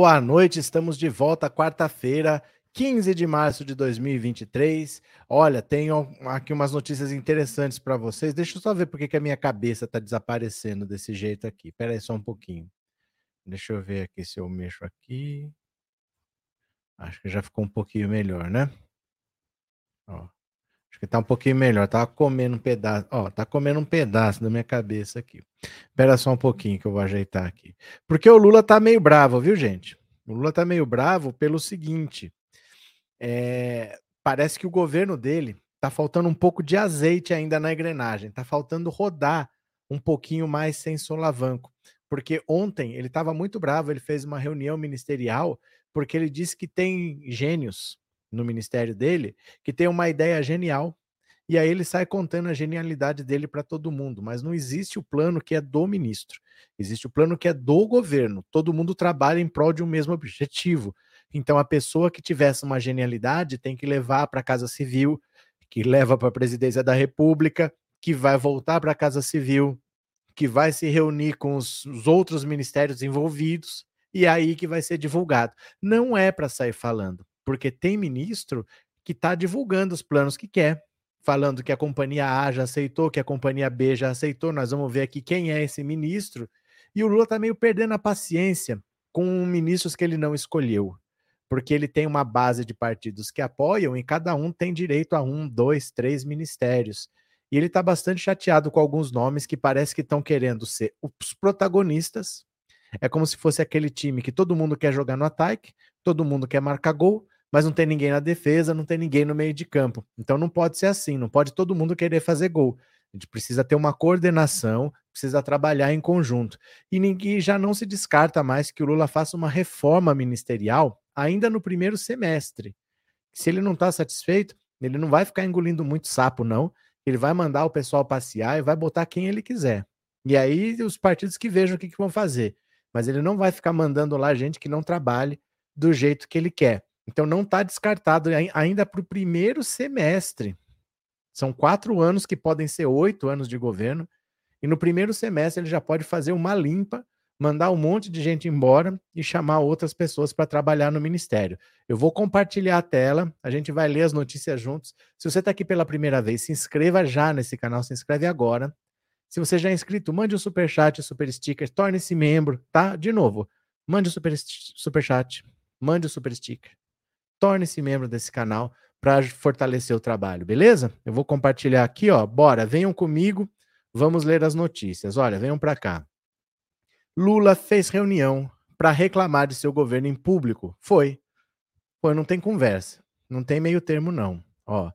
Boa noite, estamos de volta quarta-feira, 15 de março de 2023. Olha, tenho aqui umas notícias interessantes para vocês. Deixa eu só ver porque que a minha cabeça está desaparecendo desse jeito aqui. Espera aí só um pouquinho. Deixa eu ver aqui se eu mexo aqui. Acho que já ficou um pouquinho melhor, né? Ó. Acho que tá um pouquinho melhor. Tava comendo um pedaço. Ó, tá comendo um pedaço da minha cabeça aqui. Espera só um pouquinho que eu vou ajeitar aqui. Porque o Lula tá meio bravo, viu, gente? O Lula tá meio bravo pelo seguinte. É, parece que o governo dele tá faltando um pouco de azeite ainda na engrenagem. Tá faltando rodar um pouquinho mais sem solavanco. Porque ontem ele estava muito bravo, ele fez uma reunião ministerial porque ele disse que tem gênios no ministério dele que tem uma ideia genial e aí ele sai contando a genialidade dele para todo mundo, mas não existe o plano que é do ministro. Existe o plano que é do governo. Todo mundo trabalha em prol de um mesmo objetivo. Então a pessoa que tivesse uma genialidade tem que levar para a Casa Civil, que leva para a presidência da República, que vai voltar para a Casa Civil, que vai se reunir com os, os outros ministérios envolvidos e aí que vai ser divulgado. Não é para sair falando porque tem ministro que está divulgando os planos que quer, falando que a companhia A já aceitou, que a companhia B já aceitou. Nós vamos ver aqui quem é esse ministro. E o Lula está meio perdendo a paciência com ministros que ele não escolheu, porque ele tem uma base de partidos que apoiam e cada um tem direito a um, dois, três ministérios. E ele está bastante chateado com alguns nomes que parece que estão querendo ser os protagonistas. É como se fosse aquele time que todo mundo quer jogar no ataque, todo mundo quer marcar gol, mas não tem ninguém na defesa, não tem ninguém no meio de campo. Então não pode ser assim, não pode todo mundo querer fazer gol. A gente precisa ter uma coordenação, precisa trabalhar em conjunto. E ninguém já não se descarta mais que o Lula faça uma reforma ministerial ainda no primeiro semestre. Se ele não está satisfeito, ele não vai ficar engolindo muito sapo, não. Ele vai mandar o pessoal passear e vai botar quem ele quiser. E aí os partidos que vejam o que, que vão fazer. Mas ele não vai ficar mandando lá gente que não trabalhe do jeito que ele quer. Então não está descartado ainda para o primeiro semestre. São quatro anos que podem ser oito anos de governo. E no primeiro semestre ele já pode fazer uma limpa, mandar um monte de gente embora e chamar outras pessoas para trabalhar no ministério. Eu vou compartilhar a tela, a gente vai ler as notícias juntos. Se você está aqui pela primeira vez, se inscreva já nesse canal, se inscreve agora. Se você já é inscrito, mande um super chat, super sticker, torne-se membro, tá? De novo, mande o um super, super chat, mande o um super sticker torne-se membro desse canal para fortalecer o trabalho, beleza? Eu vou compartilhar aqui, ó. Bora, venham comigo, vamos ler as notícias. Olha, venham para cá. Lula fez reunião para reclamar de seu governo em público. Foi. Foi, não tem conversa. Não tem meio termo, não. Ó.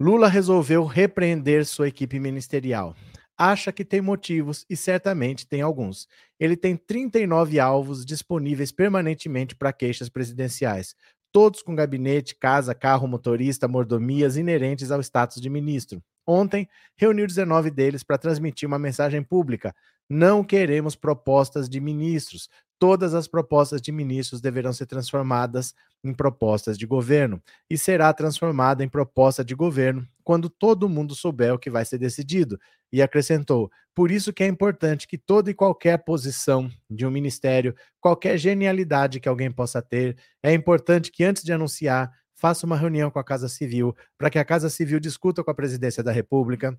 Lula resolveu repreender sua equipe ministerial. Acha que tem motivos e certamente tem alguns. Ele tem 39 alvos disponíveis permanentemente para queixas presidenciais todos com gabinete, casa, carro, motorista, mordomias inerentes ao status de ministro. Ontem, reuniu 19 deles para transmitir uma mensagem pública. Não queremos propostas de ministros. Todas as propostas de ministros deverão ser transformadas em propostas de governo e será transformada em proposta de governo quando todo mundo souber o que vai ser decidido. E acrescentou: por isso que é importante que toda e qualquer posição de um ministério, qualquer genialidade que alguém possa ter, é importante que antes de anunciar, faça uma reunião com a Casa Civil, para que a Casa Civil discuta com a Presidência da República,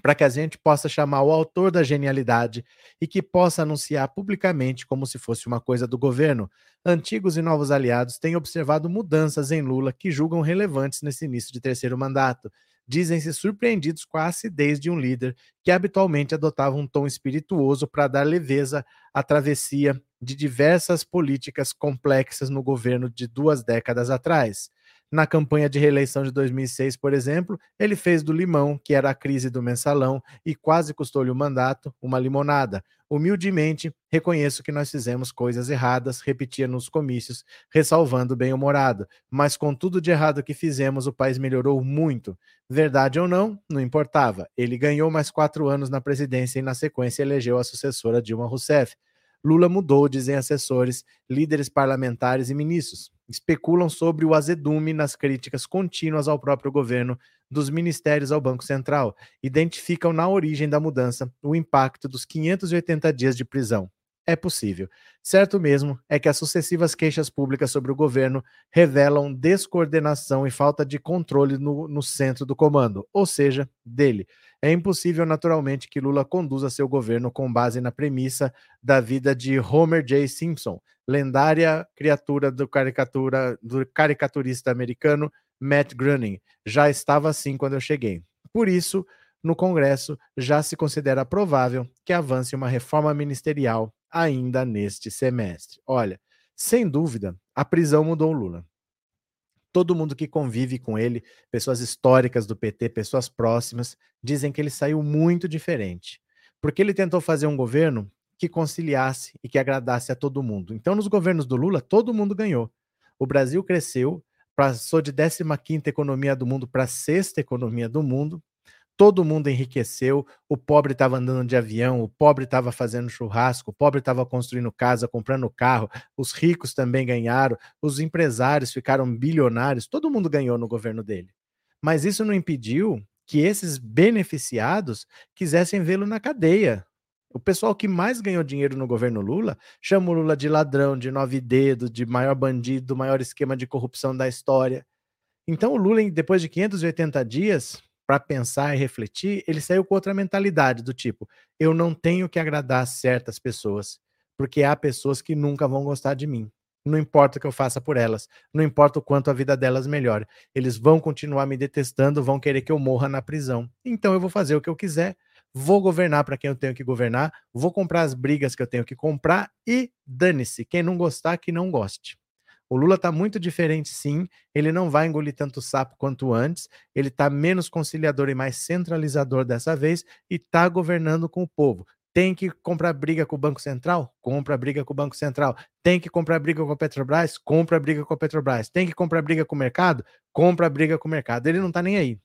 para que a gente possa chamar o autor da genialidade e que possa anunciar publicamente como se fosse uma coisa do governo. Antigos e novos aliados têm observado mudanças em Lula que julgam relevantes nesse início de terceiro mandato. Dizem-se surpreendidos com a acidez de um líder que habitualmente adotava um tom espirituoso para dar leveza à travessia de diversas políticas complexas no governo de duas décadas atrás. Na campanha de reeleição de 2006, por exemplo, ele fez do limão, que era a crise do mensalão e quase custou-lhe o mandato, uma limonada. Humildemente, reconheço que nós fizemos coisas erradas, repetia nos comícios, ressalvando bem-humorado. Mas com tudo de errado que fizemos, o país melhorou muito. Verdade ou não, não importava. Ele ganhou mais quatro anos na presidência e, na sequência, elegeu a sucessora Dilma Rousseff. Lula mudou, dizem assessores, líderes parlamentares e ministros. Especulam sobre o azedume nas críticas contínuas ao próprio governo, dos ministérios ao Banco Central. Identificam na origem da mudança o impacto dos 580 dias de prisão. É possível. Certo mesmo é que as sucessivas queixas públicas sobre o governo revelam descoordenação e falta de controle no, no centro do comando, ou seja, dele. É impossível, naturalmente, que Lula conduza seu governo com base na premissa da vida de Homer J. Simpson, lendária criatura do, caricatura, do caricaturista americano Matt Groening. Já estava assim quando eu cheguei. Por isso, no Congresso já se considera provável que avance uma reforma ministerial ainda neste semestre. Olha, sem dúvida, a prisão mudou Lula. Todo mundo que convive com ele, pessoas históricas do PT, pessoas próximas, dizem que ele saiu muito diferente. Porque ele tentou fazer um governo que conciliasse e que agradasse a todo mundo. Então, nos governos do Lula, todo mundo ganhou. O Brasil cresceu, passou de 15ª economia do mundo para sexta economia do mundo, todo mundo enriqueceu, o pobre estava andando de avião, o pobre estava fazendo churrasco, o pobre estava construindo casa, comprando carro, os ricos também ganharam, os empresários ficaram bilionários, todo mundo ganhou no governo dele. Mas isso não impediu que esses beneficiados quisessem vê-lo na cadeia. O pessoal que mais ganhou dinheiro no governo Lula chama o Lula de ladrão, de nove dedos, de maior bandido, maior esquema de corrupção da história. Então o Lula, depois de 580 dias, para pensar e refletir, ele saiu com outra mentalidade, do tipo: eu não tenho que agradar certas pessoas, porque há pessoas que nunca vão gostar de mim. Não importa o que eu faça por elas, não importa o quanto a vida delas melhore. Eles vão continuar me detestando, vão querer que eu morra na prisão. Então eu vou fazer o que eu quiser, vou governar para quem eu tenho que governar, vou comprar as brigas que eu tenho que comprar e dane-se. Quem não gostar, que não goste. O Lula está muito diferente, sim. Ele não vai engolir tanto sapo quanto antes. Ele está menos conciliador e mais centralizador dessa vez e está governando com o povo. Tem que comprar briga com o Banco Central? Compra briga com o Banco Central. Tem que comprar briga com a Petrobras? Compra briga com a Petrobras. Tem que comprar briga com o mercado? Compra briga com o mercado. Ele não está nem aí.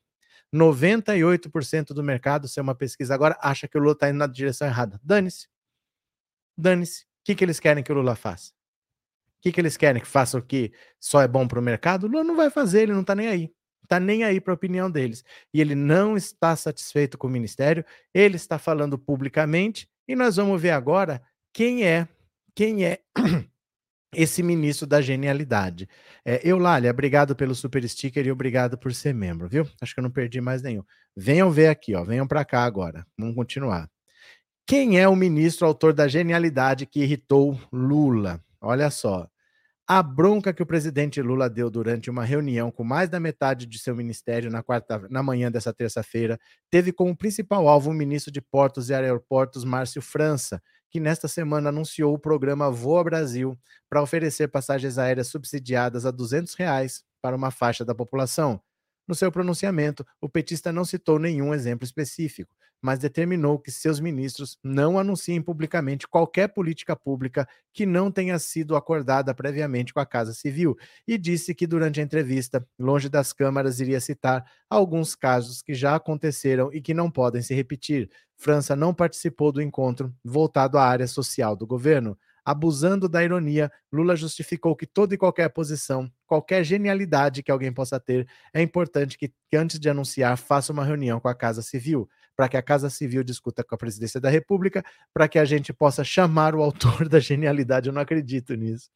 98% do mercado, se é uma pesquisa agora, acha que o Lula está indo na direção errada. Dane-se. Dane-se. O que, que eles querem que o Lula faça? Que, que eles querem? Que faça o que só é bom para o mercado? Lula não vai fazer, ele não está nem aí. Está nem aí para a opinião deles. E ele não está satisfeito com o ministério, ele está falando publicamente, e nós vamos ver agora quem é, quem é esse ministro da genialidade. É, Eulália, obrigado pelo super sticker e obrigado por ser membro, viu? Acho que eu não perdi mais nenhum. Venham ver aqui, ó, venham para cá agora. Vamos continuar. Quem é o ministro autor da genialidade que irritou Lula? Olha só. A bronca que o presidente Lula deu durante uma reunião com mais da metade de seu ministério na, quarta, na manhã dessa terça-feira teve como principal alvo o ministro de Portos e Aeroportos, Márcio França, que nesta semana anunciou o programa Voa Brasil para oferecer passagens aéreas subsidiadas a 200 reais para uma faixa da população. No seu pronunciamento, o petista não citou nenhum exemplo específico, mas determinou que seus ministros não anunciem publicamente qualquer política pública que não tenha sido acordada previamente com a Casa Civil e disse que durante a entrevista, longe das câmaras, iria citar alguns casos que já aconteceram e que não podem se repetir. França não participou do encontro voltado à área social do governo. Abusando da ironia, Lula justificou que toda e qualquer posição, qualquer genialidade que alguém possa ter, é importante que, que antes de anunciar, faça uma reunião com a Casa Civil para que a Casa Civil discuta com a Presidência da República, para que a gente possa chamar o autor da genialidade, eu não acredito nisso,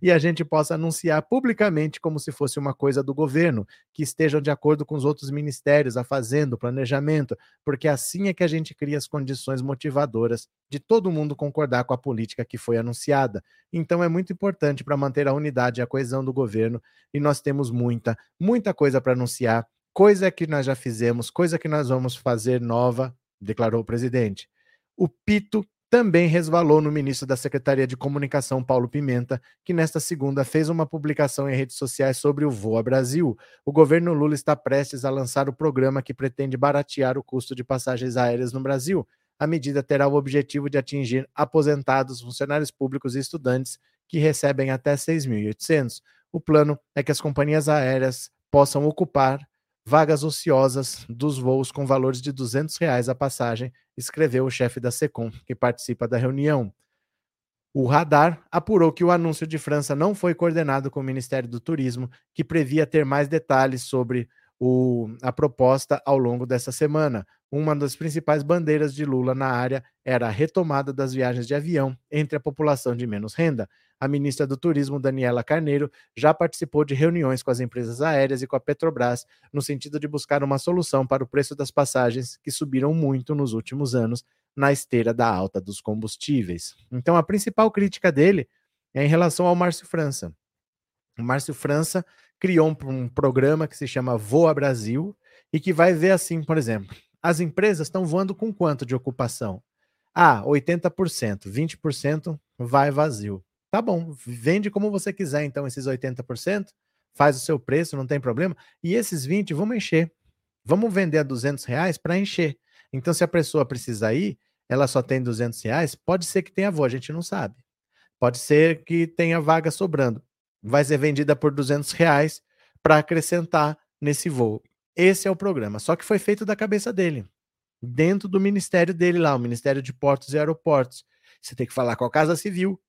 e a gente possa anunciar publicamente como se fosse uma coisa do governo, que estejam de acordo com os outros ministérios, a fazenda, o planejamento, porque assim é que a gente cria as condições motivadoras de todo mundo concordar com a política que foi anunciada. Então é muito importante para manter a unidade e a coesão do governo, e nós temos muita, muita coisa para anunciar coisa que nós já fizemos, coisa que nós vamos fazer nova, declarou o presidente. O pito também resvalou no ministro da Secretaria de Comunicação, Paulo Pimenta, que nesta segunda fez uma publicação em redes sociais sobre o Voa Brasil. O governo Lula está prestes a lançar o programa que pretende baratear o custo de passagens aéreas no Brasil. A medida terá o objetivo de atingir aposentados, funcionários públicos e estudantes que recebem até 6.800. O plano é que as companhias aéreas possam ocupar vagas ociosas dos voos com valores de 200 reais a passagem, escreveu o chefe da SECOM, que participa da reunião. O radar apurou que o anúncio de França não foi coordenado com o Ministério do Turismo, que previa ter mais detalhes sobre o, a proposta ao longo dessa semana. Uma das principais bandeiras de Lula na área era a retomada das viagens de avião entre a população de menos renda. A ministra do Turismo, Daniela Carneiro, já participou de reuniões com as empresas aéreas e com a Petrobras no sentido de buscar uma solução para o preço das passagens, que subiram muito nos últimos anos na esteira da alta dos combustíveis. Então, a principal crítica dele é em relação ao Márcio França. O Márcio França criou um, um programa que se chama Voa Brasil e que vai ver assim, por exemplo, as empresas estão voando com quanto de ocupação? Ah, 80%, 20% vai vazio. Tá bom, vende como você quiser, então, esses 80%, faz o seu preço, não tem problema. E esses 20, vamos encher. Vamos vender a 200 reais para encher. Então, se a pessoa precisar ir, ela só tem 200 reais, pode ser que tenha voo, a gente não sabe. Pode ser que tenha vaga sobrando. Vai ser vendida por 200 reais para acrescentar nesse voo. Esse é o programa. Só que foi feito da cabeça dele, dentro do ministério dele lá, o Ministério de Portos e Aeroportos. Você tem que falar com a Casa Civil.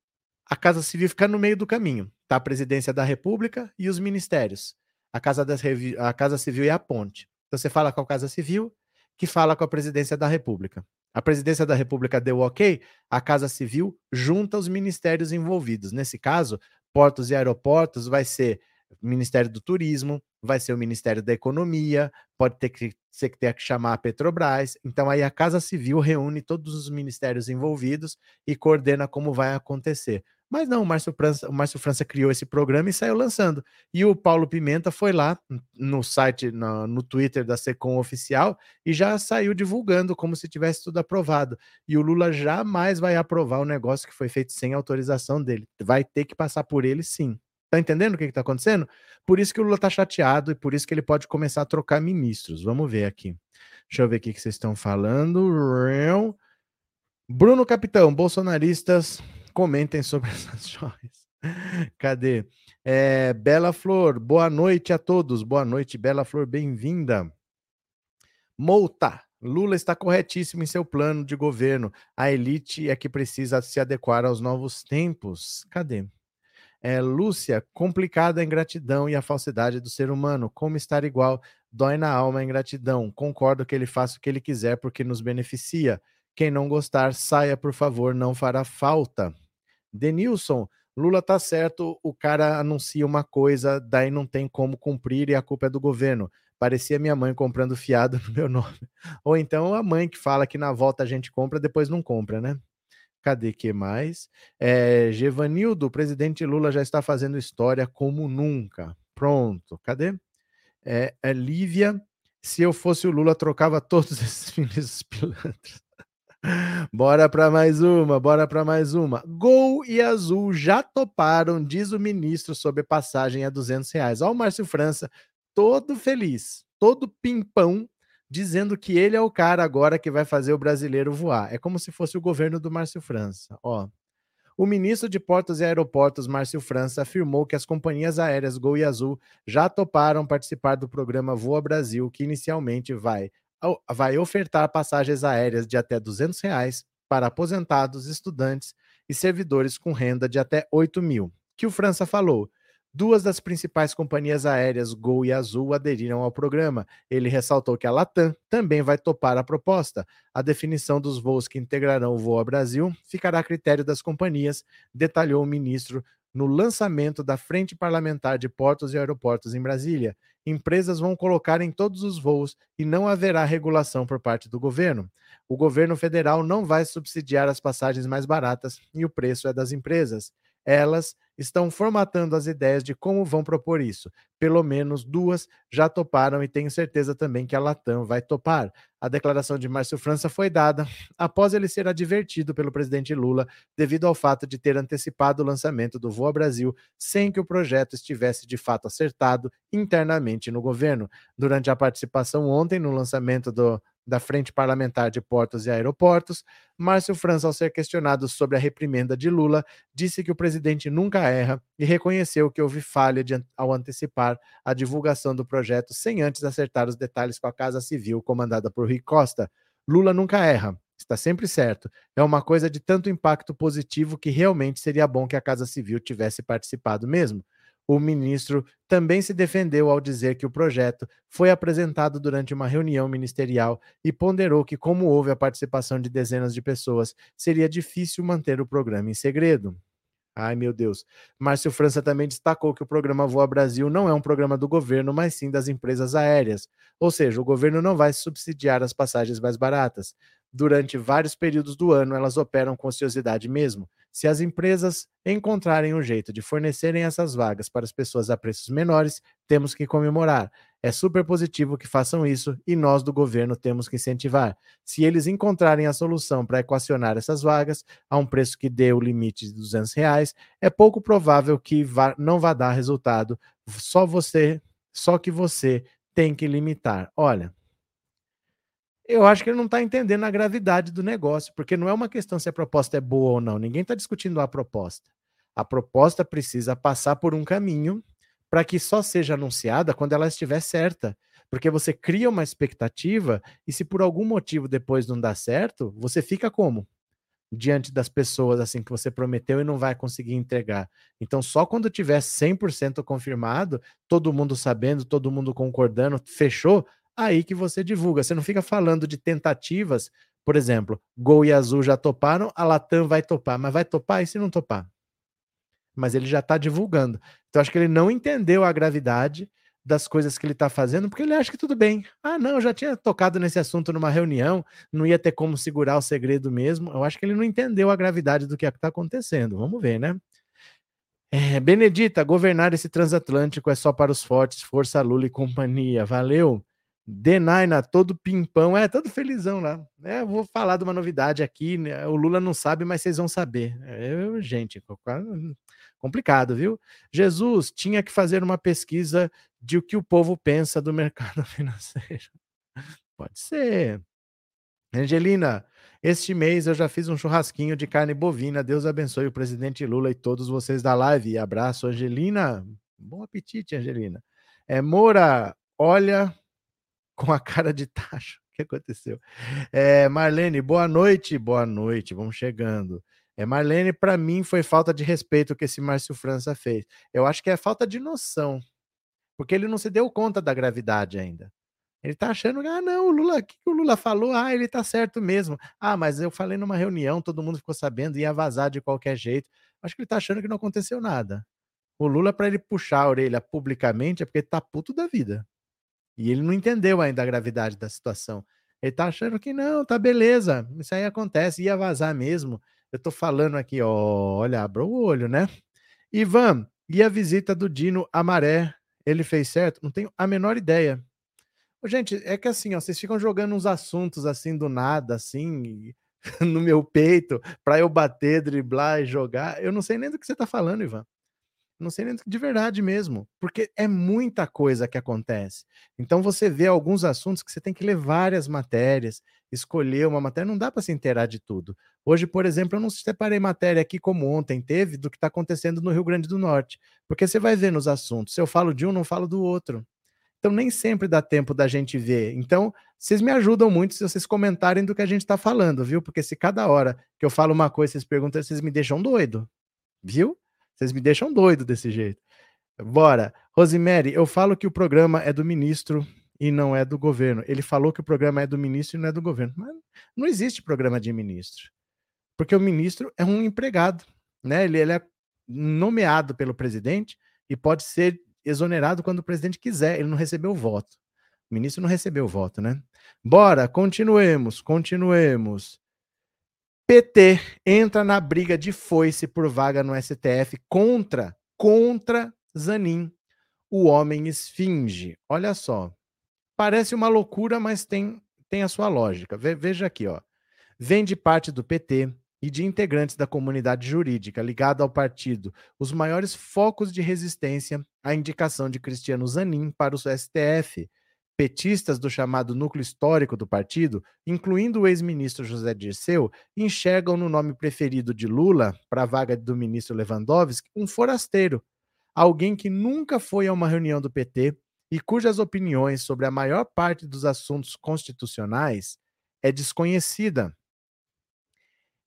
A Casa Civil fica no meio do caminho. Tá a Presidência da República e os ministérios. A Casa, das, a Casa Civil é a ponte. Então você fala com a Casa Civil, que fala com a Presidência da República. A Presidência da República deu ok, a Casa Civil junta os ministérios envolvidos. Nesse caso, portos e aeroportos vai ser Ministério do Turismo, vai ser o Ministério da Economia, pode ter que ser que tenha que chamar a Petrobras. Então aí a Casa Civil reúne todos os ministérios envolvidos e coordena como vai acontecer. Mas não, o Márcio França, o Márcio França criou esse programa e saiu lançando. E o Paulo Pimenta foi lá no site, no, no Twitter da Secom Oficial e já saiu divulgando como se tivesse tudo aprovado. E o Lula jamais vai aprovar o negócio que foi feito sem autorização dele. Vai ter que passar por ele sim. Tá entendendo o que está acontecendo? Por isso que o Lula tá chateado e por isso que ele pode começar a trocar ministros. Vamos ver aqui. Deixa eu ver o que vocês estão falando. Bruno Capitão, bolsonaristas, comentem sobre essas joias. Cadê? É, Bela Flor, boa noite a todos. Boa noite, Bela Flor, bem-vinda. Mouta, Lula está corretíssimo em seu plano de governo. A elite é que precisa se adequar aos novos tempos. Cadê? É, Lúcia, complicada a ingratidão e a falsidade do ser humano. Como estar igual? Dói na alma a ingratidão. Concordo que ele faça o que ele quiser porque nos beneficia. Quem não gostar, saia, por favor, não fará falta. Denilson, Lula tá certo, o cara anuncia uma coisa, daí não tem como cumprir e a culpa é do governo. Parecia minha mãe comprando fiado no meu nome. Ou então a mãe que fala que na volta a gente compra, depois não compra, né? Cadê que mais? É, Gevanildo, presidente Lula já está fazendo história como nunca. Pronto, cadê? É, é Lívia, se eu fosse o Lula, trocava todos esses ministros pilantras. Bora para mais uma, bora para mais uma. Gol e Azul já toparam, diz o ministro, sobre passagem a 200 reais. Olha o Márcio França, todo feliz, todo pimpão, dizendo que ele é o cara agora que vai fazer o brasileiro voar. É como se fosse o governo do Márcio França. Ó, o ministro de Portos e Aeroportos, Márcio França, afirmou que as companhias aéreas Gol e Azul já toparam participar do programa Voa Brasil, que inicialmente vai, vai ofertar passagens aéreas de até 200 reais para aposentados, estudantes e servidores com renda de até 8 mil. Que o França falou Duas das principais companhias aéreas, Gol e Azul, aderiram ao programa. Ele ressaltou que a Latam também vai topar a proposta. A definição dos voos que integrarão o voo ao Brasil ficará a critério das companhias, detalhou o ministro no lançamento da Frente Parlamentar de Portos e Aeroportos em Brasília. Empresas vão colocar em todos os voos e não haverá regulação por parte do governo. O governo federal não vai subsidiar as passagens mais baratas e o preço é das empresas. Elas estão formatando as ideias de como vão propor isso. Pelo menos duas já toparam e tenho certeza também que a Latam vai topar. A declaração de Márcio França foi dada após ele ser advertido pelo presidente Lula devido ao fato de ter antecipado o lançamento do Voa Brasil sem que o projeto estivesse de fato acertado internamente no governo. Durante a participação ontem no lançamento do da Frente Parlamentar de Portos e Aeroportos, Márcio França, ao ser questionado sobre a reprimenda de Lula, disse que o presidente nunca erra e reconheceu que houve falha de, ao antecipar a divulgação do projeto sem antes acertar os detalhes com a Casa Civil comandada por Rui Costa. Lula nunca erra, está sempre certo. É uma coisa de tanto impacto positivo que realmente seria bom que a Casa Civil tivesse participado mesmo. O ministro também se defendeu ao dizer que o projeto foi apresentado durante uma reunião ministerial e ponderou que, como houve a participação de dezenas de pessoas, seria difícil manter o programa em segredo. Ai, meu Deus. Márcio França também destacou que o programa Voa Brasil não é um programa do governo, mas sim das empresas aéreas. Ou seja, o governo não vai subsidiar as passagens mais baratas. Durante vários períodos do ano, elas operam com ociosidade mesmo. Se as empresas encontrarem um jeito de fornecerem essas vagas para as pessoas a preços menores, temos que comemorar. É super positivo que façam isso e nós do governo temos que incentivar. Se eles encontrarem a solução para equacionar essas vagas a um preço que dê o limite de 200 reais, é pouco provável que vá, não vá dar resultado. Só você, só que você tem que limitar. Olha, eu acho que ele não está entendendo a gravidade do negócio, porque não é uma questão se a proposta é boa ou não. Ninguém está discutindo a proposta. A proposta precisa passar por um caminho para que só seja anunciada quando ela estiver certa. Porque você cria uma expectativa e se por algum motivo depois não dá certo, você fica como? Diante das pessoas assim que você prometeu e não vai conseguir entregar. Então, só quando tiver 100% confirmado, todo mundo sabendo, todo mundo concordando, fechou, aí que você divulga. Você não fica falando de tentativas, por exemplo, Gol e Azul já toparam, a Latam vai topar, mas vai topar e se não topar? Mas ele já está divulgando. Então acho que ele não entendeu a gravidade das coisas que ele está fazendo, porque ele acha que tudo bem. Ah, não, eu já tinha tocado nesse assunto numa reunião, não ia ter como segurar o segredo mesmo. Eu acho que ele não entendeu a gravidade do que está acontecendo. Vamos ver, né? É, Benedita, governar esse transatlântico é só para os fortes, força Lula e companhia. Valeu. Denaina, todo pimpão, é, todo felizão lá. É, vou falar de uma novidade aqui, né? o Lula não sabe, mas vocês vão saber. É, gente, complicado, viu? Jesus tinha que fazer uma pesquisa de o que o povo pensa do mercado financeiro. Pode ser. Angelina, este mês eu já fiz um churrasquinho de carne bovina. Deus abençoe o presidente Lula e todos vocês da live. Abraço, Angelina. Bom apetite, Angelina. É, Moura, olha, com a cara de tacho. O que aconteceu? É, Marlene, boa noite, boa noite, vamos chegando. É, Marlene, para mim foi falta de respeito que esse Márcio França fez. Eu acho que é falta de noção, porque ele não se deu conta da gravidade ainda. Ele tá achando ah, não, o Lula, o que o Lula falou? Ah, ele tá certo mesmo. Ah, mas eu falei numa reunião, todo mundo ficou sabendo, ia vazar de qualquer jeito. Acho que ele tá achando que não aconteceu nada. O Lula, para ele puxar a orelha publicamente, é porque ele tá puto da vida. E ele não entendeu ainda a gravidade da situação. Ele tá achando que não, tá beleza, isso aí acontece, ia vazar mesmo. Eu tô falando aqui, ó, olha, abra o olho, né? Ivan, e a visita do Dino a Maré, ele fez certo? Não tenho a menor ideia. Gente, é que assim, ó, vocês ficam jogando uns assuntos assim do nada, assim, no meu peito, para eu bater, driblar e jogar. Eu não sei nem do que você tá falando, Ivan. Não sei nem de verdade mesmo, porque é muita coisa que acontece. Então você vê alguns assuntos que você tem que ler várias matérias, escolher uma matéria, não dá para se inteirar de tudo. Hoje, por exemplo, eu não separei matéria aqui como ontem teve do que está acontecendo no Rio Grande do Norte, porque você vai ver nos assuntos, se eu falo de um, não falo do outro. Então nem sempre dá tempo da gente ver. Então, vocês me ajudam muito se vocês comentarem do que a gente está falando, viu? Porque se cada hora que eu falo uma coisa, vocês perguntam, vocês me deixam doido, viu? Vocês me deixam doido desse jeito. Bora. Rosemary, eu falo que o programa é do ministro e não é do governo. Ele falou que o programa é do ministro e não é do governo. Mas não existe programa de ministro. Porque o ministro é um empregado. Né? Ele, ele é nomeado pelo presidente e pode ser exonerado quando o presidente quiser. Ele não recebeu voto. O ministro não recebeu voto, né? Bora, continuemos, continuemos. PT entra na briga de foice por vaga no STF contra contra Zanin, o homem esfinge. Olha só. Parece uma loucura, mas tem tem a sua lógica. Veja aqui, ó. Vem de parte do PT e de integrantes da comunidade jurídica ligada ao partido os maiores focos de resistência à indicação de Cristiano Zanin para o STF Petistas do chamado núcleo histórico do partido, incluindo o ex-ministro José Dirceu, enxergam no nome preferido de Lula para a vaga do ministro Lewandowski um forasteiro, alguém que nunca foi a uma reunião do PT e cujas opiniões sobre a maior parte dos assuntos constitucionais é desconhecida.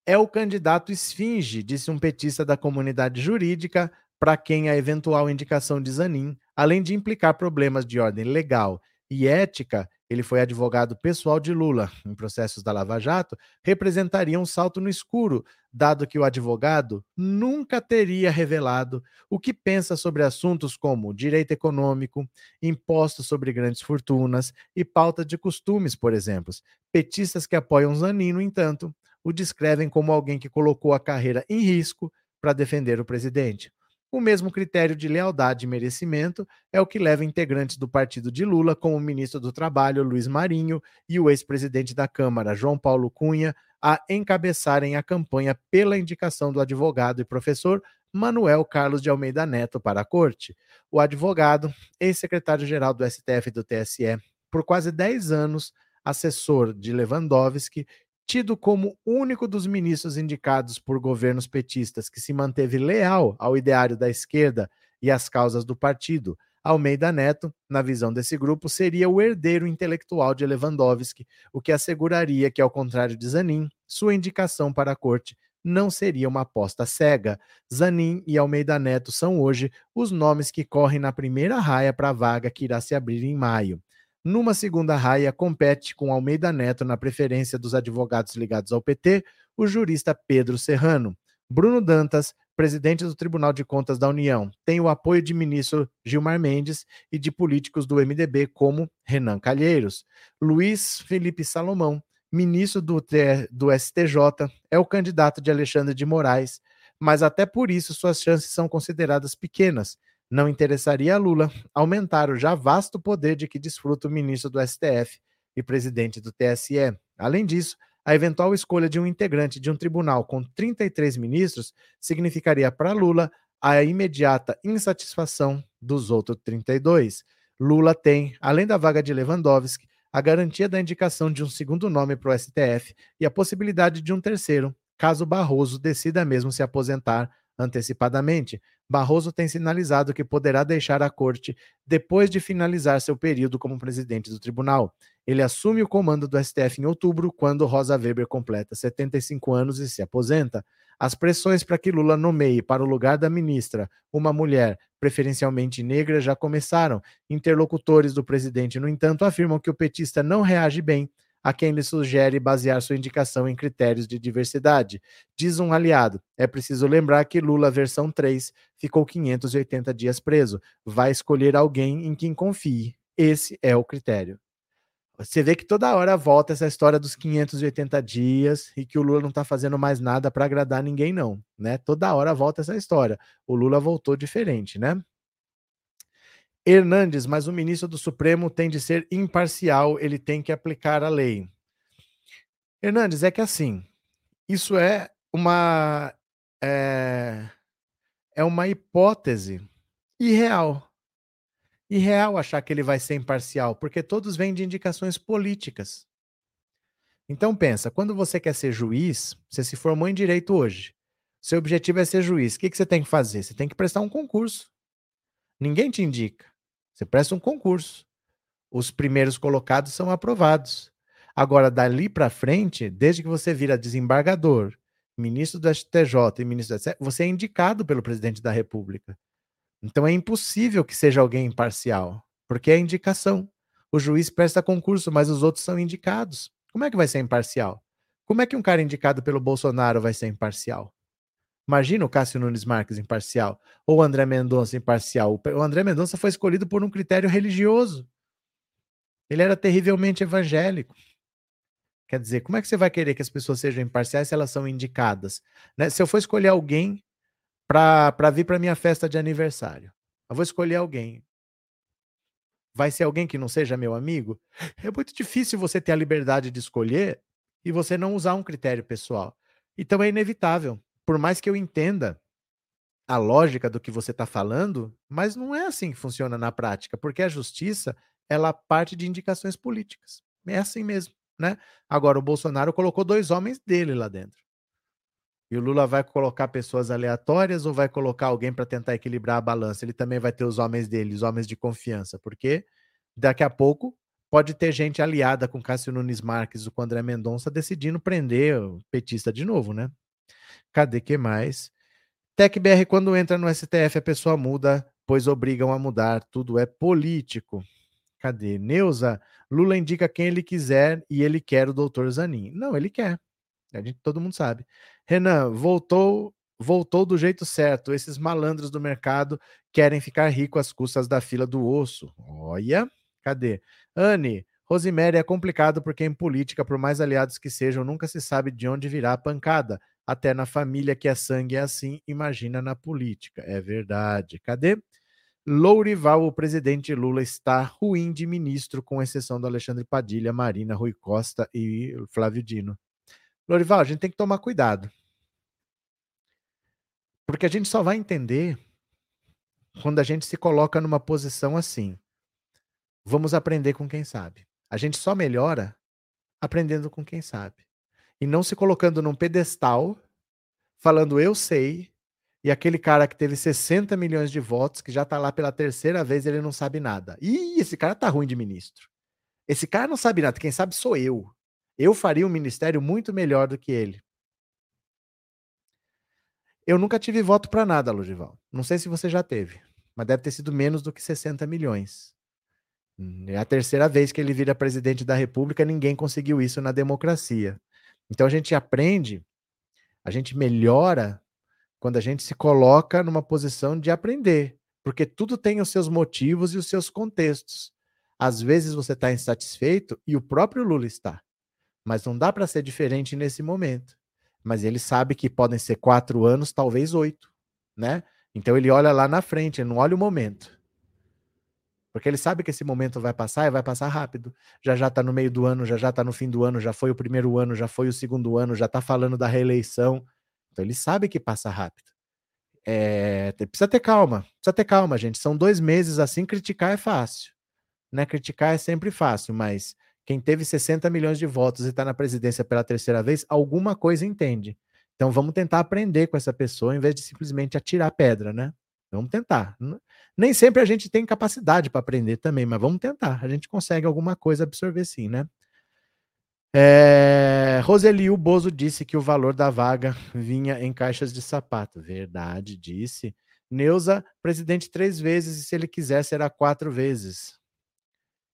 É o candidato esfinge, disse um petista da comunidade jurídica para quem a eventual indicação de Zanin, além de implicar problemas de ordem legal e ética, ele foi advogado pessoal de Lula em processos da Lava Jato, representaria um salto no escuro, dado que o advogado nunca teria revelado o que pensa sobre assuntos como direito econômico, impostos sobre grandes fortunas e pauta de costumes, por exemplo. Petistas que apoiam Zanin, no entanto, o descrevem como alguém que colocou a carreira em risco para defender o presidente. O mesmo critério de lealdade e merecimento é o que leva integrantes do partido de Lula, como o ministro do Trabalho, Luiz Marinho, e o ex-presidente da Câmara, João Paulo Cunha, a encabeçarem a campanha pela indicação do advogado e professor Manuel Carlos de Almeida Neto para a corte. O advogado, ex-secretário-geral do STF e do TSE, por quase 10 anos, assessor de Lewandowski tido como único dos ministros indicados por governos petistas que se manteve leal ao ideário da esquerda e às causas do partido, Almeida Neto, na visão desse grupo, seria o herdeiro intelectual de Lewandowski, o que asseguraria que, ao contrário de Zanin, sua indicação para a corte não seria uma aposta cega. Zanin e Almeida Neto são hoje os nomes que correm na primeira raia para a vaga que irá se abrir em maio. Numa segunda raia, compete com Almeida Neto na preferência dos advogados ligados ao PT, o jurista Pedro Serrano. Bruno Dantas, presidente do Tribunal de Contas da União, tem o apoio de ministro Gilmar Mendes e de políticos do MDB como Renan Calheiros. Luiz Felipe Salomão, ministro do, do STJ, é o candidato de Alexandre de Moraes, mas até por isso suas chances são consideradas pequenas, não interessaria a Lula aumentar o já vasto poder de que desfruta o ministro do STF e presidente do TSE. Além disso, a eventual escolha de um integrante de um tribunal com 33 ministros significaria para Lula a imediata insatisfação dos outros 32. Lula tem, além da vaga de Lewandowski, a garantia da indicação de um segundo nome para o STF e a possibilidade de um terceiro, caso Barroso decida mesmo se aposentar antecipadamente, Barroso tem sinalizado que poderá deixar a corte depois de finalizar seu período como presidente do tribunal. Ele assume o comando do STF em outubro, quando Rosa Weber completa 75 anos e se aposenta. As pressões para que Lula nomeie para o lugar da ministra uma mulher, preferencialmente negra, já começaram. Interlocutores do presidente, no entanto, afirmam que o petista não reage bem a quem lhe sugere basear sua indicação em critérios de diversidade. Diz um aliado: é preciso lembrar que Lula, versão 3, ficou 580 dias preso. Vai escolher alguém em quem confie. Esse é o critério. Você vê que toda hora volta essa história dos 580 dias e que o Lula não está fazendo mais nada para agradar ninguém, não. Né? Toda hora volta essa história. O Lula voltou diferente, né? Hernandes, mas o ministro do Supremo tem de ser imparcial, ele tem que aplicar a lei. Hernandes, é que assim, isso é uma é, é uma hipótese irreal. Irreal achar que ele vai ser imparcial, porque todos vêm de indicações políticas. Então pensa, quando você quer ser juiz, você se formou em direito hoje. Seu objetivo é ser juiz. O que, que você tem que fazer? Você tem que prestar um concurso. Ninguém te indica. Você presta um concurso. Os primeiros colocados são aprovados. Agora, dali para frente, desde que você vira desembargador, ministro do STJ e ministro da você é indicado pelo presidente da República. Então é impossível que seja alguém imparcial, porque é indicação. O juiz presta concurso, mas os outros são indicados. Como é que vai ser imparcial? Como é que um cara indicado pelo Bolsonaro vai ser imparcial? Imagina o Cássio Nunes Marques imparcial, ou o André Mendonça imparcial. O André Mendonça foi escolhido por um critério religioso. Ele era terrivelmente evangélico. Quer dizer, como é que você vai querer que as pessoas sejam imparciais se elas são indicadas? Né? Se eu for escolher alguém para vir para minha festa de aniversário, eu vou escolher alguém. Vai ser alguém que não seja meu amigo? É muito difícil você ter a liberdade de escolher e você não usar um critério pessoal. Então é inevitável por mais que eu entenda a lógica do que você está falando, mas não é assim que funciona na prática, porque a justiça ela parte de indicações políticas. É assim mesmo, né? Agora o Bolsonaro colocou dois homens dele lá dentro. E o Lula vai colocar pessoas aleatórias ou vai colocar alguém para tentar equilibrar a balança? Ele também vai ter os homens dele, os homens de confiança, porque daqui a pouco pode ter gente aliada com Cássio Nunes Marques com André Mendonça decidindo prender o petista de novo, né? Cadê que mais? TecBR, quando entra no STF, a pessoa muda, pois obrigam a mudar, tudo é político. Cadê? Neuza, Lula indica quem ele quiser e ele quer o doutor Zanin. Não, ele quer. A gente, todo mundo sabe. Renan, voltou voltou do jeito certo. Esses malandros do mercado querem ficar ricos às custas da fila do osso. Olha, cadê? Anne, Rosemary é complicado porque em política, por mais aliados que sejam, nunca se sabe de onde virá a pancada. Até na família que é sangue é assim, imagina na política. É verdade. Cadê? Lourival, o presidente Lula está ruim de ministro, com exceção do Alexandre Padilha, Marina, Rui Costa e Flávio Dino. Lourival, a gente tem que tomar cuidado. Porque a gente só vai entender quando a gente se coloca numa posição assim. Vamos aprender com quem sabe. A gente só melhora aprendendo com quem sabe. E não se colocando num pedestal, falando eu sei, e aquele cara que teve 60 milhões de votos, que já tá lá pela terceira vez, ele não sabe nada. Ih, esse cara tá ruim de ministro. Esse cara não sabe nada, quem sabe sou eu. Eu faria um ministério muito melhor do que ele. Eu nunca tive voto para nada, Ludival. Não sei se você já teve, mas deve ter sido menos do que 60 milhões. É a terceira vez que ele vira presidente da República, ninguém conseguiu isso na democracia. Então a gente aprende, a gente melhora quando a gente se coloca numa posição de aprender, porque tudo tem os seus motivos e os seus contextos. Às vezes você está insatisfeito e o próprio Lula está, mas não dá para ser diferente nesse momento mas ele sabe que podem ser quatro anos, talvez oito, né? Então ele olha lá na frente, ele não olha o momento. Porque ele sabe que esse momento vai passar e vai passar rápido. Já já está no meio do ano, já já está no fim do ano, já foi o primeiro ano, já foi o segundo ano, já está falando da reeleição. Então ele sabe que passa rápido. É, precisa ter calma, precisa ter calma, gente. São dois meses assim, criticar é fácil. Né? Criticar é sempre fácil, mas quem teve 60 milhões de votos e está na presidência pela terceira vez, alguma coisa entende. Então vamos tentar aprender com essa pessoa em vez de simplesmente atirar pedra, né? Vamos tentar. Nem sempre a gente tem capacidade para aprender também, mas vamos tentar. A gente consegue alguma coisa absorver sim, né? É... Roseli, o Bozo disse que o valor da vaga vinha em caixas de sapato. Verdade, disse. Neuza, presidente três vezes, e se ele quiser, será quatro vezes.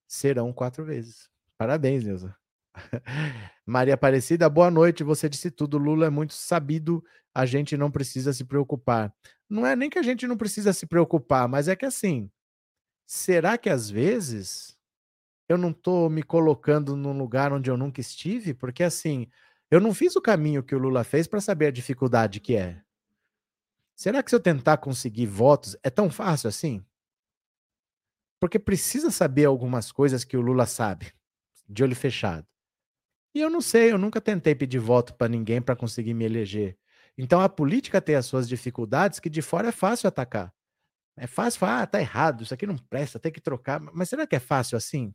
Serão quatro vezes. Parabéns, Neuza. Maria Aparecida, boa noite. Você disse tudo. Lula é muito sabido, a gente não precisa se preocupar. Não é nem que a gente não precisa se preocupar, mas é que assim, será que às vezes eu não estou me colocando num lugar onde eu nunca estive? Porque assim, eu não fiz o caminho que o Lula fez para saber a dificuldade que é. Será que se eu tentar conseguir votos é tão fácil assim? Porque precisa saber algumas coisas que o Lula sabe de olho fechado. E eu não sei, eu nunca tentei pedir voto para ninguém para conseguir me eleger. Então a política tem as suas dificuldades que de fora é fácil atacar. É fácil falar, ah, tá errado, isso aqui não presta, tem que trocar. Mas será que é fácil assim?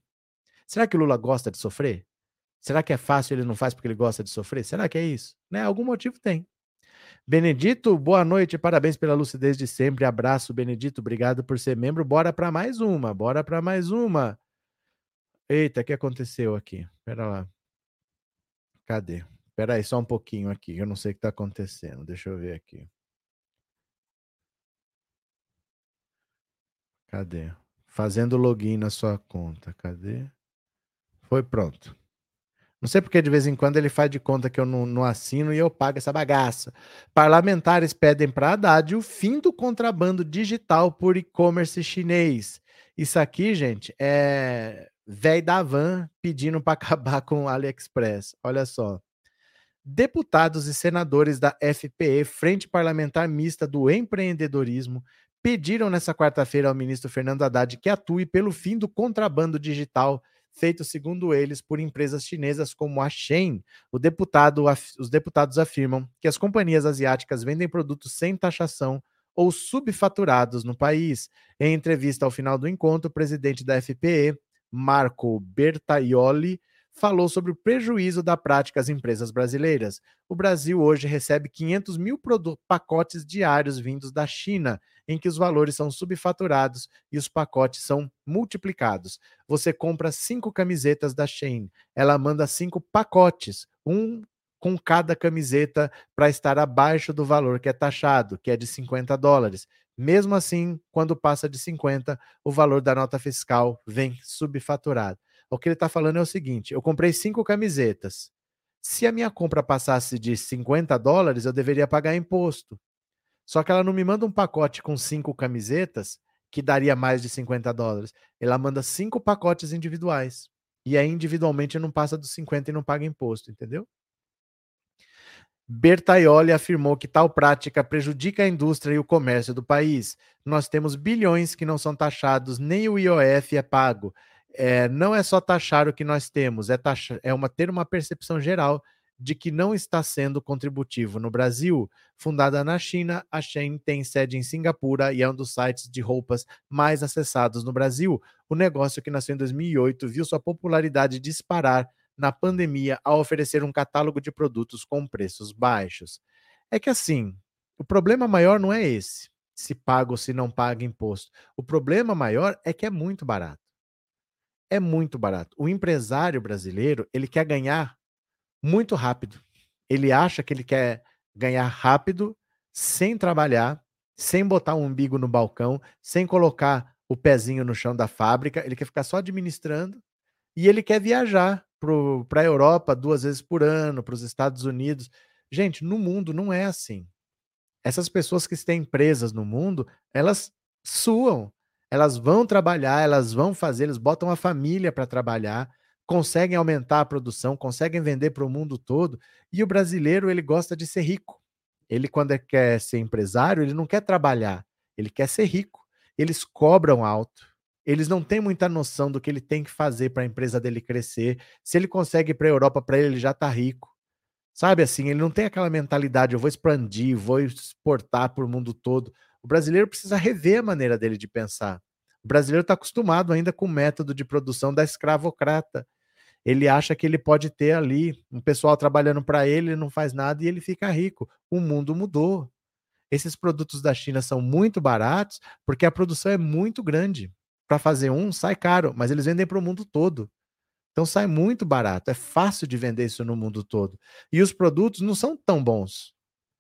Será que o Lula gosta de sofrer? Será que é fácil ele não faz porque ele gosta de sofrer? Será que é isso? Né? Algum motivo tem. Benedito, boa noite, parabéns pela lucidez de sempre. Abraço, Benedito, obrigado por ser membro. Bora para mais uma, bora para mais uma. Eita, o que aconteceu aqui? Pera lá. Cadê? Pera aí, só um pouquinho aqui. Eu não sei o que está acontecendo. Deixa eu ver aqui. Cadê? Fazendo login na sua conta. Cadê? Foi pronto. Não sei porque de vez em quando ele faz de conta que eu não, não assino e eu pago essa bagaça. Parlamentares pedem para Haddad o fim do contrabando digital por e-commerce chinês. Isso aqui, gente, é velho da van pedindo para acabar com o AliExpress. Olha só. Deputados e senadores da FPE, Frente Parlamentar Mista do Empreendedorismo, pediram nessa quarta-feira ao ministro Fernando Haddad que atue pelo fim do contrabando digital feito, segundo eles, por empresas chinesas como a Shein. Deputado, os deputados afirmam que as companhias asiáticas vendem produtos sem taxação ou subfaturados no país. Em entrevista ao final do encontro, o presidente da FPE, Marco Bertaioli, falou sobre o prejuízo da prática às empresas brasileiras. O Brasil hoje recebe 500 mil pacotes diários vindos da China, em que os valores são subfaturados e os pacotes são multiplicados. Você compra cinco camisetas da Shein, ela manda cinco pacotes, um com cada camiseta para estar abaixo do valor que é taxado, que é de 50 dólares. Mesmo assim, quando passa de 50, o valor da nota fiscal vem subfaturado. O que ele está falando é o seguinte: eu comprei cinco camisetas. Se a minha compra passasse de 50 dólares, eu deveria pagar imposto. Só que ela não me manda um pacote com cinco camisetas que daria mais de 50 dólares. Ela manda cinco pacotes individuais. E aí, individualmente, não passa dos 50 e não paga imposto, entendeu? Bertaioli afirmou que tal prática prejudica a indústria e o comércio do país. Nós temos bilhões que não são taxados, nem o IOF é pago. É, não é só taxar o que nós temos, é, taxa, é uma, ter uma percepção geral de que não está sendo contributivo. No Brasil, fundada na China, a Shein tem sede em Singapura e é um dos sites de roupas mais acessados no Brasil. O negócio que nasceu em 2008 viu sua popularidade disparar na pandemia ao oferecer um catálogo de produtos com preços baixos. É que assim, o problema maior não é esse, se paga ou se não paga imposto. O problema maior é que é muito barato. É muito barato. O empresário brasileiro, ele quer ganhar muito rápido. Ele acha que ele quer ganhar rápido, sem trabalhar, sem botar o um umbigo no balcão, sem colocar o pezinho no chão da fábrica. Ele quer ficar só administrando e ele quer viajar para a Europa duas vezes por ano, para os Estados Unidos. Gente, no mundo não é assim. Essas pessoas que têm empresas no mundo, elas suam, elas vão trabalhar, elas vão fazer, eles botam a família para trabalhar, conseguem aumentar a produção, conseguem vender para o mundo todo, e o brasileiro ele gosta de ser rico. Ele quando é, quer ser empresário, ele não quer trabalhar, ele quer ser rico. Eles cobram alto. Eles não têm muita noção do que ele tem que fazer para a empresa dele crescer. Se ele consegue ir para a Europa, para ele, ele já está rico. Sabe assim, ele não tem aquela mentalidade, eu vou expandir, vou exportar para o mundo todo. O brasileiro precisa rever a maneira dele de pensar. O brasileiro está acostumado ainda com o método de produção da escravocrata ele acha que ele pode ter ali um pessoal trabalhando para ele, ele não faz nada e ele fica rico. O mundo mudou. Esses produtos da China são muito baratos porque a produção é muito grande. Para fazer um, sai caro, mas eles vendem para o mundo todo. Então sai muito barato. É fácil de vender isso no mundo todo. E os produtos não são tão bons.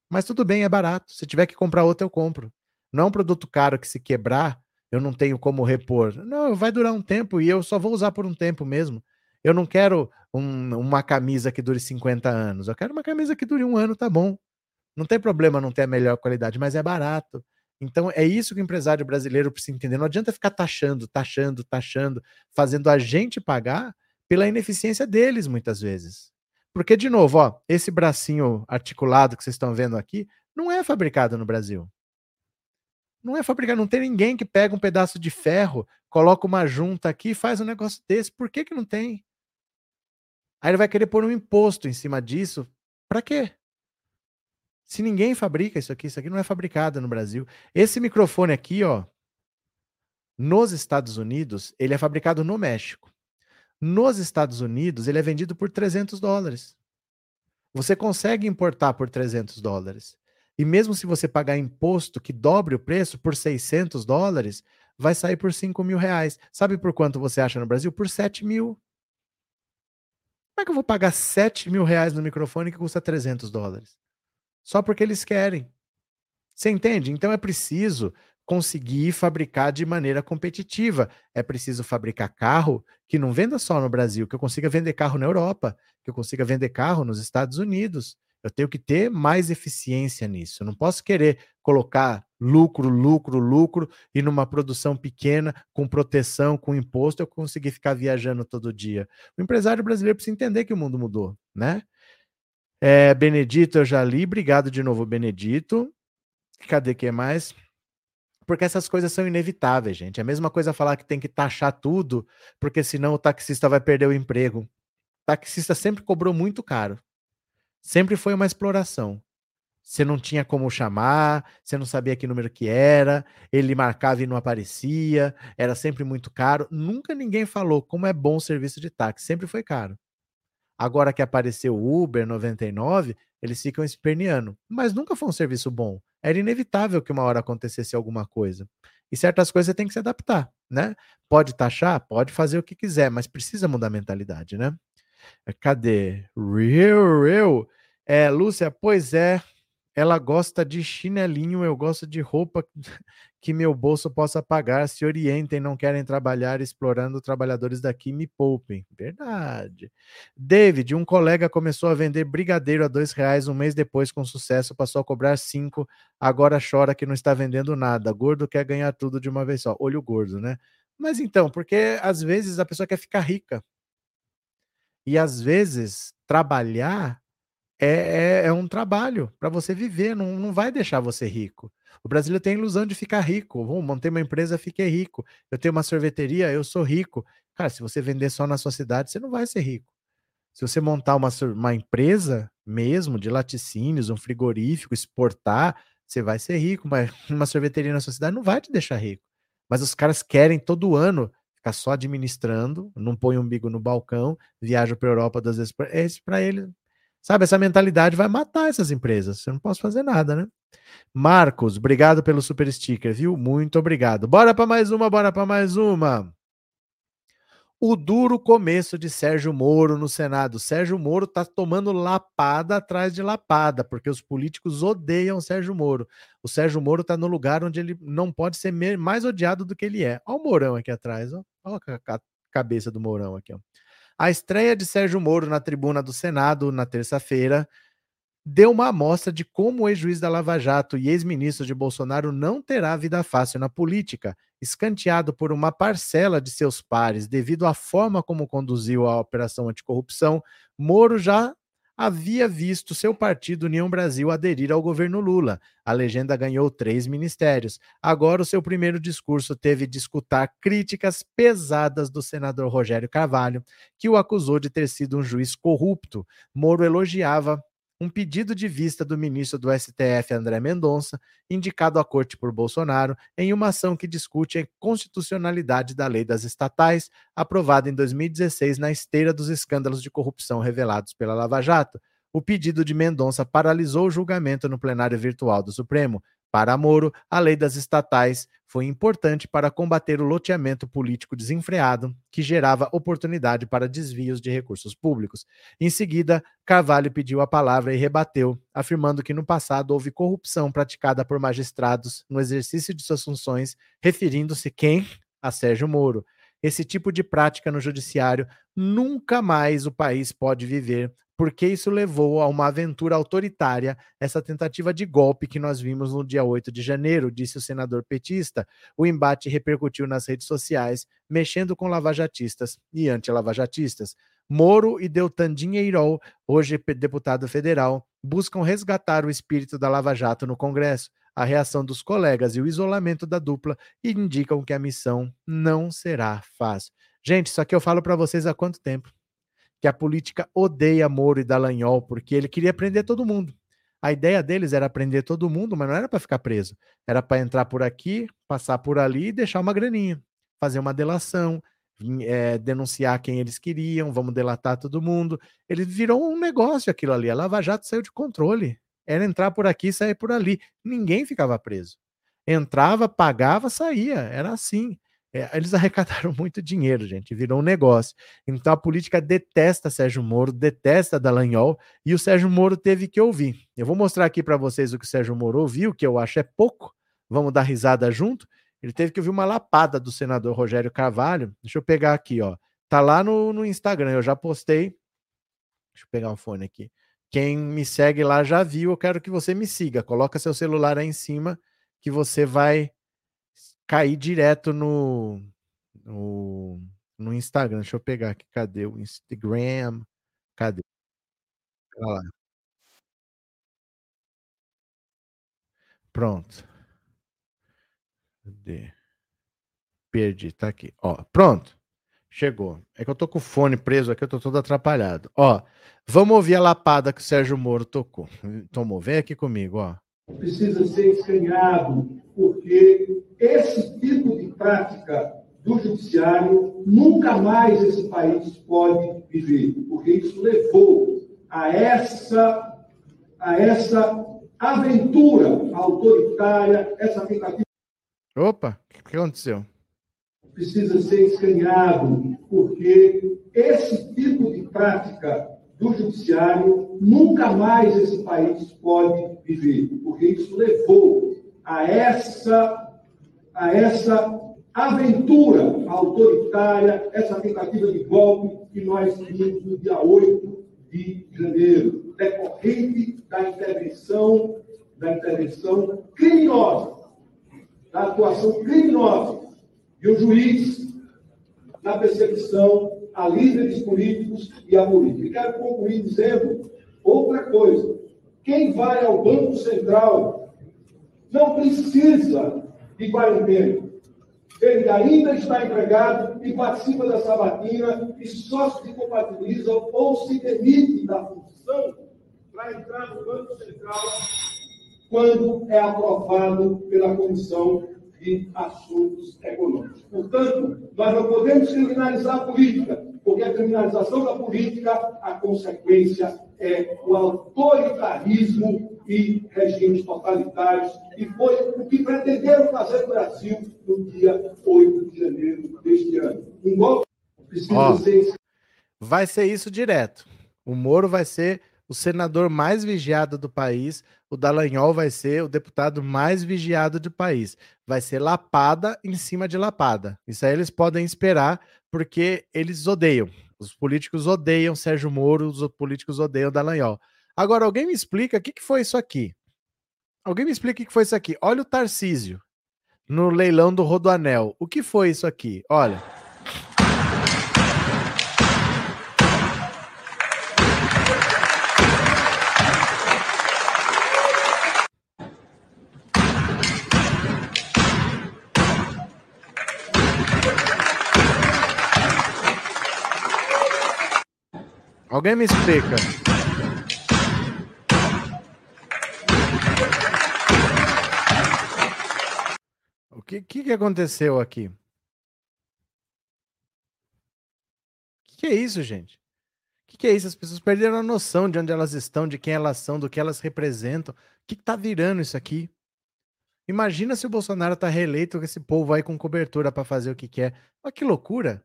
Mas tudo bem, é barato. Se tiver que comprar outro, eu compro. Não é um produto caro que se quebrar, eu não tenho como repor. Não, vai durar um tempo e eu só vou usar por um tempo mesmo. Eu não quero um, uma camisa que dure 50 anos. Eu quero uma camisa que dure um ano, tá bom. Não tem problema não ter a melhor qualidade, mas é barato. Então é isso que o empresário brasileiro precisa entender. Não adianta ficar taxando, taxando, taxando, fazendo a gente pagar pela ineficiência deles muitas vezes. Porque, de novo, ó, esse bracinho articulado que vocês estão vendo aqui não é fabricado no Brasil. Não é fabricado, não tem ninguém que pega um pedaço de ferro, coloca uma junta aqui e faz um negócio desse. Por que, que não tem? Aí ele vai querer pôr um imposto em cima disso. Para quê? Se ninguém fabrica isso aqui, isso aqui não é fabricado no Brasil. Esse microfone aqui, ó, nos Estados Unidos, ele é fabricado no México. Nos Estados Unidos, ele é vendido por 300 dólares. Você consegue importar por 300 dólares. E mesmo se você pagar imposto que dobre o preço por 600 dólares, vai sair por 5 mil reais. Sabe por quanto você acha no Brasil? Por 7 mil. Como é que eu vou pagar 7 mil reais no microfone que custa 300 dólares? Só porque eles querem. Você entende? Então é preciso conseguir fabricar de maneira competitiva. É preciso fabricar carro que não venda só no Brasil, que eu consiga vender carro na Europa, que eu consiga vender carro nos Estados Unidos. Eu tenho que ter mais eficiência nisso. Eu não posso querer colocar lucro, lucro, lucro e numa produção pequena, com proteção, com imposto, eu conseguir ficar viajando todo dia. O empresário brasileiro precisa entender que o mundo mudou, né? É, Benedito, eu já li. Obrigado de novo, Benedito. Cadê que mais? Porque essas coisas são inevitáveis, gente. É a mesma coisa falar que tem que taxar tudo, porque senão o taxista vai perder o emprego. O taxista sempre cobrou muito caro. Sempre foi uma exploração. Você não tinha como chamar, você não sabia que número que era, ele marcava e não aparecia, era sempre muito caro. Nunca ninguém falou como é bom o serviço de táxi, sempre foi caro. Agora que apareceu o Uber 99, eles ficam esperneando. Mas nunca foi um serviço bom. Era inevitável que uma hora acontecesse alguma coisa. E certas coisas tem que se adaptar, né? Pode taxar, pode fazer o que quiser, mas precisa mudar a mentalidade, né? Cadê? Real, real. É, Lúcia, pois é, ela gosta de chinelinho, eu gosto de roupa que meu bolso possa pagar. Se orientem, não querem trabalhar explorando trabalhadores daqui, me poupem. Verdade. David, um colega começou a vender brigadeiro a dois reais um mês depois, com sucesso, passou a cobrar cinco, agora chora que não está vendendo nada. Gordo quer ganhar tudo de uma vez só. Olho gordo, né? Mas então, porque às vezes a pessoa quer ficar rica. E às vezes trabalhar é, é, é um trabalho para você viver, não, não vai deixar você rico. O brasileiro tem a ilusão de ficar rico. Vou montei uma empresa, fiquei rico. Eu tenho uma sorveteria, eu sou rico. Cara, se você vender só na sua cidade, você não vai ser rico. Se você montar uma, uma empresa mesmo de laticínios, um frigorífico, exportar, você vai ser rico, mas uma sorveteria na sua cidade não vai te deixar rico. Mas os caras querem todo ano ficar só administrando, não põe um umbigo no balcão, viaja para a Europa duas vezes. Esse para ele, sabe, essa mentalidade vai matar essas empresas. Você não pode fazer nada, né? Marcos, obrigado pelo super sticker, viu? Muito obrigado. Bora para mais uma, bora para mais uma. O duro começo de Sérgio Moro no Senado. Sérgio Moro está tomando lapada atrás de lapada, porque os políticos odeiam Sérgio Moro. O Sérgio Moro está no lugar onde ele não pode ser mais odiado do que ele é. Olha o Mourão aqui atrás, ó. olha a cabeça do Mourão aqui. Ó. A estreia de Sérgio Moro na tribuna do Senado na terça-feira deu uma amostra de como o ex-juiz da Lava Jato e ex-ministro de Bolsonaro não terá vida fácil na política, escanteado por uma parcela de seus pares. Devido à forma como conduziu a operação anticorrupção, Moro já havia visto seu partido União Brasil aderir ao governo Lula. A legenda ganhou três ministérios. Agora, o seu primeiro discurso teve de escutar críticas pesadas do senador Rogério Carvalho, que o acusou de ter sido um juiz corrupto. Moro elogiava um pedido de vista do ministro do STF, André Mendonça, indicado à corte por Bolsonaro, em uma ação que discute a constitucionalidade da lei das estatais, aprovada em 2016 na esteira dos escândalos de corrupção revelados pela Lava Jato. O pedido de Mendonça paralisou o julgamento no plenário virtual do Supremo, para Moro, a lei das estatais foi importante para combater o loteamento político desenfreado, que gerava oportunidade para desvios de recursos públicos. Em seguida, Carvalho pediu a palavra e rebateu, afirmando que no passado houve corrupção praticada por magistrados no exercício de suas funções, referindo-se quem? A Sérgio Moro. Esse tipo de prática no judiciário nunca mais o país pode viver, porque isso levou a uma aventura autoritária, essa tentativa de golpe que nós vimos no dia 8 de janeiro, disse o senador petista. O embate repercutiu nas redes sociais, mexendo com lavajatistas e anti-lavajatistas. Moro e Deltan Dinheirol, hoje deputado federal, buscam resgatar o espírito da Lava Jato no Congresso. A reação dos colegas e o isolamento da dupla indicam que a missão não será fácil. Gente, isso aqui eu falo para vocês há quanto tempo? Que a política odeia Moro e Dallagnol porque ele queria prender todo mundo. A ideia deles era prender todo mundo, mas não era para ficar preso. Era para entrar por aqui, passar por ali e deixar uma graninha, fazer uma delação, é, denunciar quem eles queriam, vamos delatar todo mundo. Ele virou um negócio aquilo ali. A Lava Jato saiu de controle. Era entrar por aqui, sair por ali. Ninguém ficava preso. Entrava, pagava, saía. Era assim. É, eles arrecadaram muito dinheiro, gente, virou um negócio. Então a política detesta Sérgio Moro, detesta Dallagnol, e o Sérgio Moro teve que ouvir. Eu vou mostrar aqui para vocês o que o Sérgio Moro ouviu, que eu acho é pouco. Vamos dar risada junto. Ele teve que ouvir uma lapada do senador Rogério Carvalho. Deixa eu pegar aqui, ó. Tá lá no, no Instagram, eu já postei. Deixa eu pegar o um fone aqui. Quem me segue lá já viu, eu quero que você me siga. Coloca seu celular aí em cima que você vai cair direto no, no, no Instagram. Deixa eu pegar aqui. Cadê o Instagram? Cadê? Olha lá. Pronto. Cadê? Perdi, tá aqui. Ó, pronto. Chegou. É que eu tô com o fone preso aqui, eu tô todo atrapalhado. Ó, vamos ouvir a lapada que o Sérgio Moro tocou. Tomou. Vem aqui comigo, ó. Precisa ser escaneado, porque esse tipo de prática do judiciário nunca mais esse país pode viver, porque isso levou a essa a essa aventura autoritária, essa tentativa. Opa, o que aconteceu? Precisa ser escaneado, porque esse tipo de prática do judiciário, nunca mais esse país pode viver, porque isso levou a essa, a essa aventura autoritária, essa tentativa de golpe que nós vimos no dia 8 de janeiro, decorrente da intervenção, da intervenção criminosa, da atuação criminosa de um juiz na perseguição a líderes políticos e a política. E quero concluir dizendo outra coisa. Quem vai ao Banco Central não precisa de quarentena. Ele ainda está empregado e participa da sabatina e só se compatibiliza ou se demite da função para entrar no Banco Central quando é aprovado pela Comissão de Assuntos Econômicos. Portanto, nós não podemos criminalizar a política, porque a criminalização da política, a consequência é o autoritarismo e regimes totalitários, e foi o que pretenderam fazer no Brasil no dia 8 de janeiro deste ano. Um golpe precisa ser. Vai ser isso direto. O Moro vai ser o senador mais vigiado do país, o Dallagnol vai ser o deputado mais vigiado do país. Vai ser lapada em cima de lapada. Isso aí eles podem esperar, porque eles odeiam. Os políticos odeiam Sérgio Moro, os políticos odeiam Dallagnol. Agora, alguém me explica o que, que foi isso aqui? Alguém me explica o que foi isso aqui? Olha o Tarcísio no leilão do Rodoanel. O que foi isso aqui? Olha. Alguém me explica. O que, que, que aconteceu aqui? O que, que é isso, gente? O que, que é isso? As pessoas perderam a noção de onde elas estão, de quem elas são, do que elas representam. O que, que tá virando isso aqui? Imagina se o Bolsonaro tá reeleito, que esse povo vai com cobertura para fazer o que quer. Olha que loucura!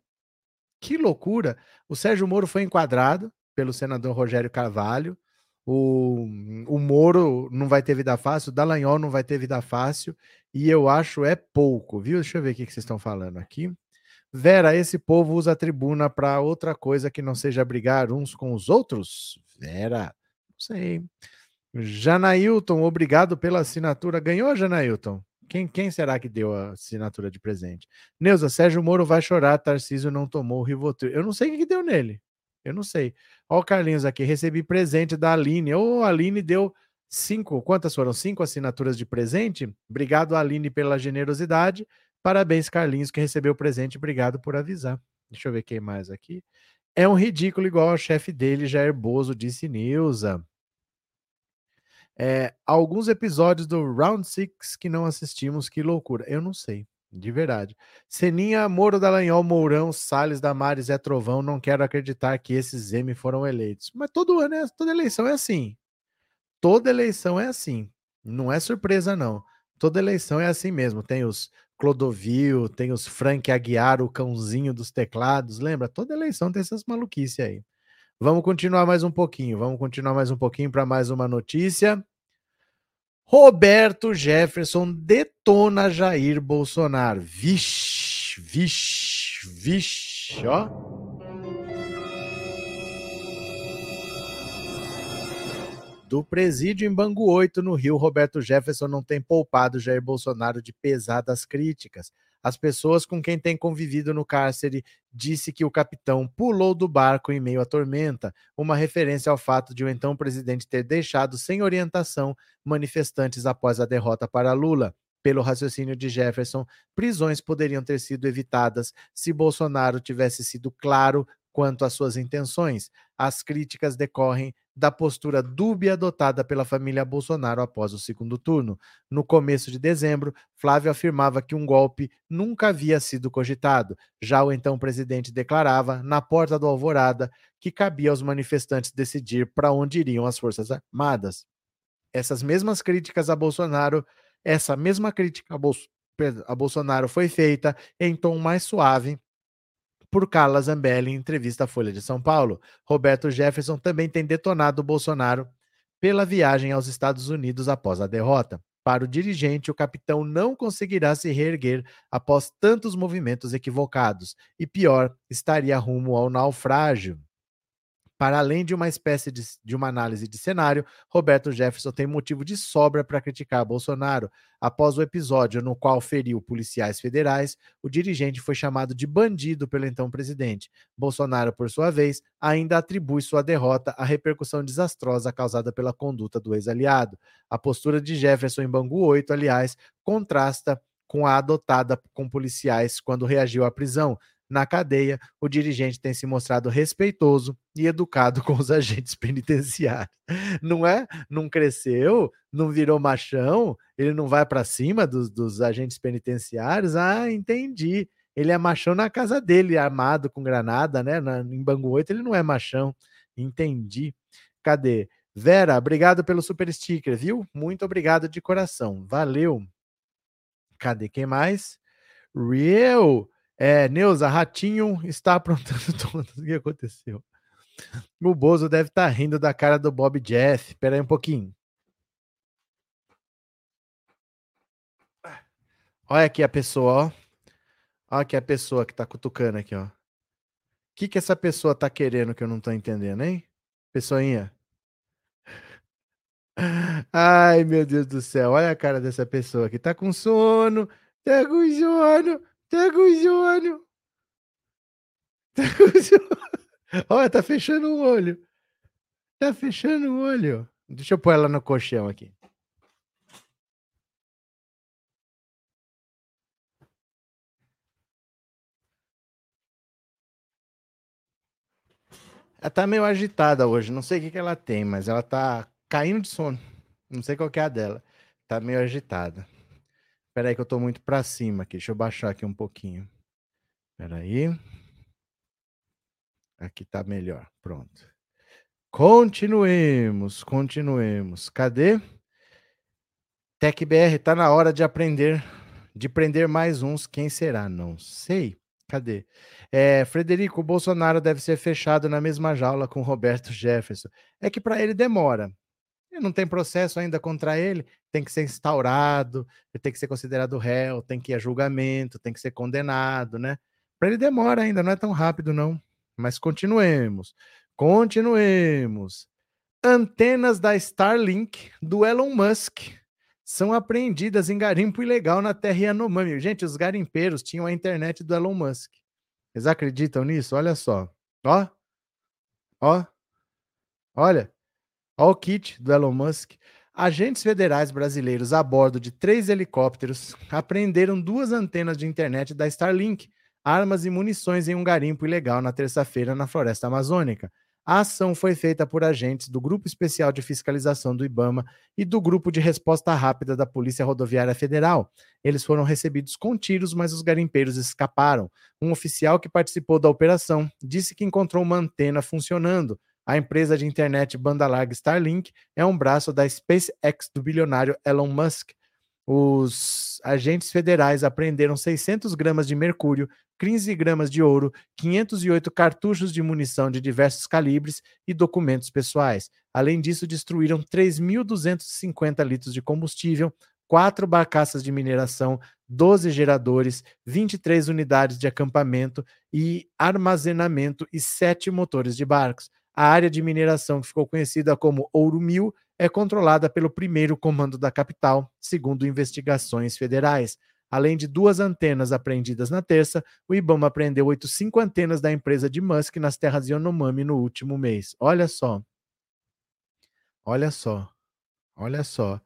Que loucura! O Sérgio Moro foi enquadrado pelo senador Rogério Carvalho. O, o Moro não vai ter vida fácil, o Dallagnol não vai ter vida fácil, e eu acho é pouco, viu? Deixa eu ver o que, que vocês estão falando aqui. Vera, esse povo usa a tribuna para outra coisa que não seja brigar uns com os outros? Vera, não sei. Janailton, obrigado pela assinatura. Ganhou, Janailton? Quem, quem será que deu a assinatura de presente? Neuza, Sérgio Moro vai chorar, Tarcísio não tomou o Rivotril. Eu não sei o que deu nele. Eu não sei. Ó, o Carlinhos aqui, recebi presente da Aline. Ô, oh, Aline deu cinco, quantas foram? Cinco assinaturas de presente? Obrigado, Aline, pela generosidade. Parabéns, Carlinhos, que recebeu o presente. Obrigado por avisar. Deixa eu ver quem mais aqui. É um ridículo igual ao chefe dele, Jair Bozo, disse Nilza. É, alguns episódios do Round Six que não assistimos, que loucura. Eu não sei, de verdade. Seninha, Moro Dallagnol, Mourão, Salles, Damares, é Trovão. Não quero acreditar que esses M foram eleitos. Mas todo ano, é, toda eleição é assim. Toda eleição é assim. Não é surpresa, não. Toda eleição é assim mesmo. Tem os Clodovil, tem os Frank Aguiar, o cãozinho dos teclados. Lembra? Toda eleição tem essas maluquices aí. Vamos continuar mais um pouquinho. Vamos continuar mais um pouquinho para mais uma notícia. Roberto Jefferson detona Jair Bolsonaro. Vixe, vixe, vixe, ó. Do presídio em Bangu 8, no Rio, Roberto Jefferson não tem poupado Jair Bolsonaro de pesadas críticas. As pessoas com quem tem convivido no cárcere disse que o capitão pulou do barco em meio à tormenta, uma referência ao fato de o então presidente ter deixado sem orientação manifestantes após a derrota para Lula. Pelo raciocínio de Jefferson, prisões poderiam ter sido evitadas se Bolsonaro tivesse sido claro quanto às suas intenções. As críticas decorrem da postura dúbia adotada pela família Bolsonaro após o segundo turno. No começo de dezembro, Flávio afirmava que um golpe nunca havia sido cogitado. Já o então presidente declarava, na porta do Alvorada, que cabia aos manifestantes decidir para onde iriam as Forças Armadas. Essas mesmas críticas a Bolsonaro, essa mesma crítica a, a Bolsonaro foi feita em tom mais suave por Carla Zambelli em entrevista à Folha de São Paulo. Roberto Jefferson também tem detonado Bolsonaro pela viagem aos Estados Unidos após a derrota. Para o dirigente, o capitão não conseguirá se reerguer após tantos movimentos equivocados e, pior, estaria rumo ao naufrágio. Para além de uma espécie de, de, uma análise de cenário, Roberto Jefferson tem motivo de sobra para criticar Bolsonaro. Após o episódio no qual feriu policiais federais, o dirigente foi chamado de bandido pelo então presidente. Bolsonaro, por sua vez, ainda atribui sua derrota à repercussão desastrosa causada pela conduta do ex-aliado. A postura de Jefferson em Bangu 8, aliás, contrasta com a adotada com policiais quando reagiu à prisão na cadeia, o dirigente tem se mostrado respeitoso e educado com os agentes penitenciários. Não é? Não cresceu, não virou machão, ele não vai para cima dos, dos agentes penitenciários. Ah, entendi. Ele é machão na casa dele, armado com granada, né? Na, em Bangu 8 ele não é machão. Entendi. Cadê? Vera, obrigado pelo super sticker, viu? Muito obrigado de coração. Valeu. Cadê quem mais? Real. É, Neuza, Ratinho está aprontando tudo. O que aconteceu? O Bozo deve estar tá rindo da cara do Bob Jeff. Espera aí um pouquinho. Olha aqui a pessoa, ó. Olha aqui a pessoa que tá cutucando aqui, ó. O que que essa pessoa tá querendo que eu não tô entendendo, hein? Pessoinha. Ai, meu Deus do céu. Olha a cara dessa pessoa que tá com sono. Tá com sono. Tá com sono. Tá com. Olha, tá fechando o olho. Tá fechando o olho. Deixa eu pôr ela no colchão aqui. Ela tá meio agitada hoje. Não sei o que, que ela tem, mas ela tá caindo de sono. Não sei qual que é a dela. Tá meio agitada. Espera aí que eu tô muito para cima aqui. Deixa eu baixar aqui um pouquinho. Espera aí. Aqui tá melhor. Pronto. Continuemos, continuemos. Cadê? TecBR, tá na hora de aprender, de prender mais uns. Quem será? Não sei. Cadê? É, Frederico, o Bolsonaro deve ser fechado na mesma jaula com Roberto Jefferson. É que para ele demora não tem processo ainda contra ele, tem que ser instaurado, ele tem que ser considerado réu, tem que ir a julgamento, tem que ser condenado, né? Para ele demora ainda, não é tão rápido não. Mas continuemos. Continuemos. Antenas da Starlink do Elon Musk são apreendidas em garimpo ilegal na terra Yanomami. Gente, os garimpeiros tinham a internet do Elon Musk. Vocês acreditam nisso? Olha só. Ó. Ó. Olha. Olha o kit do Elon Musk. Agentes federais brasileiros a bordo de três helicópteros apreenderam duas antenas de internet da Starlink, armas e munições em um garimpo ilegal na terça-feira na floresta amazônica. A ação foi feita por agentes do Grupo Especial de Fiscalização do IBAMA e do Grupo de Resposta Rápida da Polícia Rodoviária Federal. Eles foram recebidos com tiros, mas os garimpeiros escaparam. Um oficial que participou da operação disse que encontrou uma antena funcionando, a empresa de internet banda larga Starlink é um braço da SpaceX do bilionário Elon Musk. Os agentes federais apreenderam 600 gramas de mercúrio, 15 gramas de ouro, 508 cartuchos de munição de diversos calibres e documentos pessoais. Além disso, destruíram 3.250 litros de combustível, quatro barcaças de mineração, 12 geradores, 23 unidades de acampamento e armazenamento e sete motores de barcos. A área de mineração, que ficou conhecida como Ouro Mil, é controlada pelo primeiro comando da capital, segundo investigações federais. Além de duas antenas apreendidas na terça, o Ibama apreendeu 85 antenas da empresa de Musk nas terras de Yanomami no último mês. Olha só. Olha só. Olha só.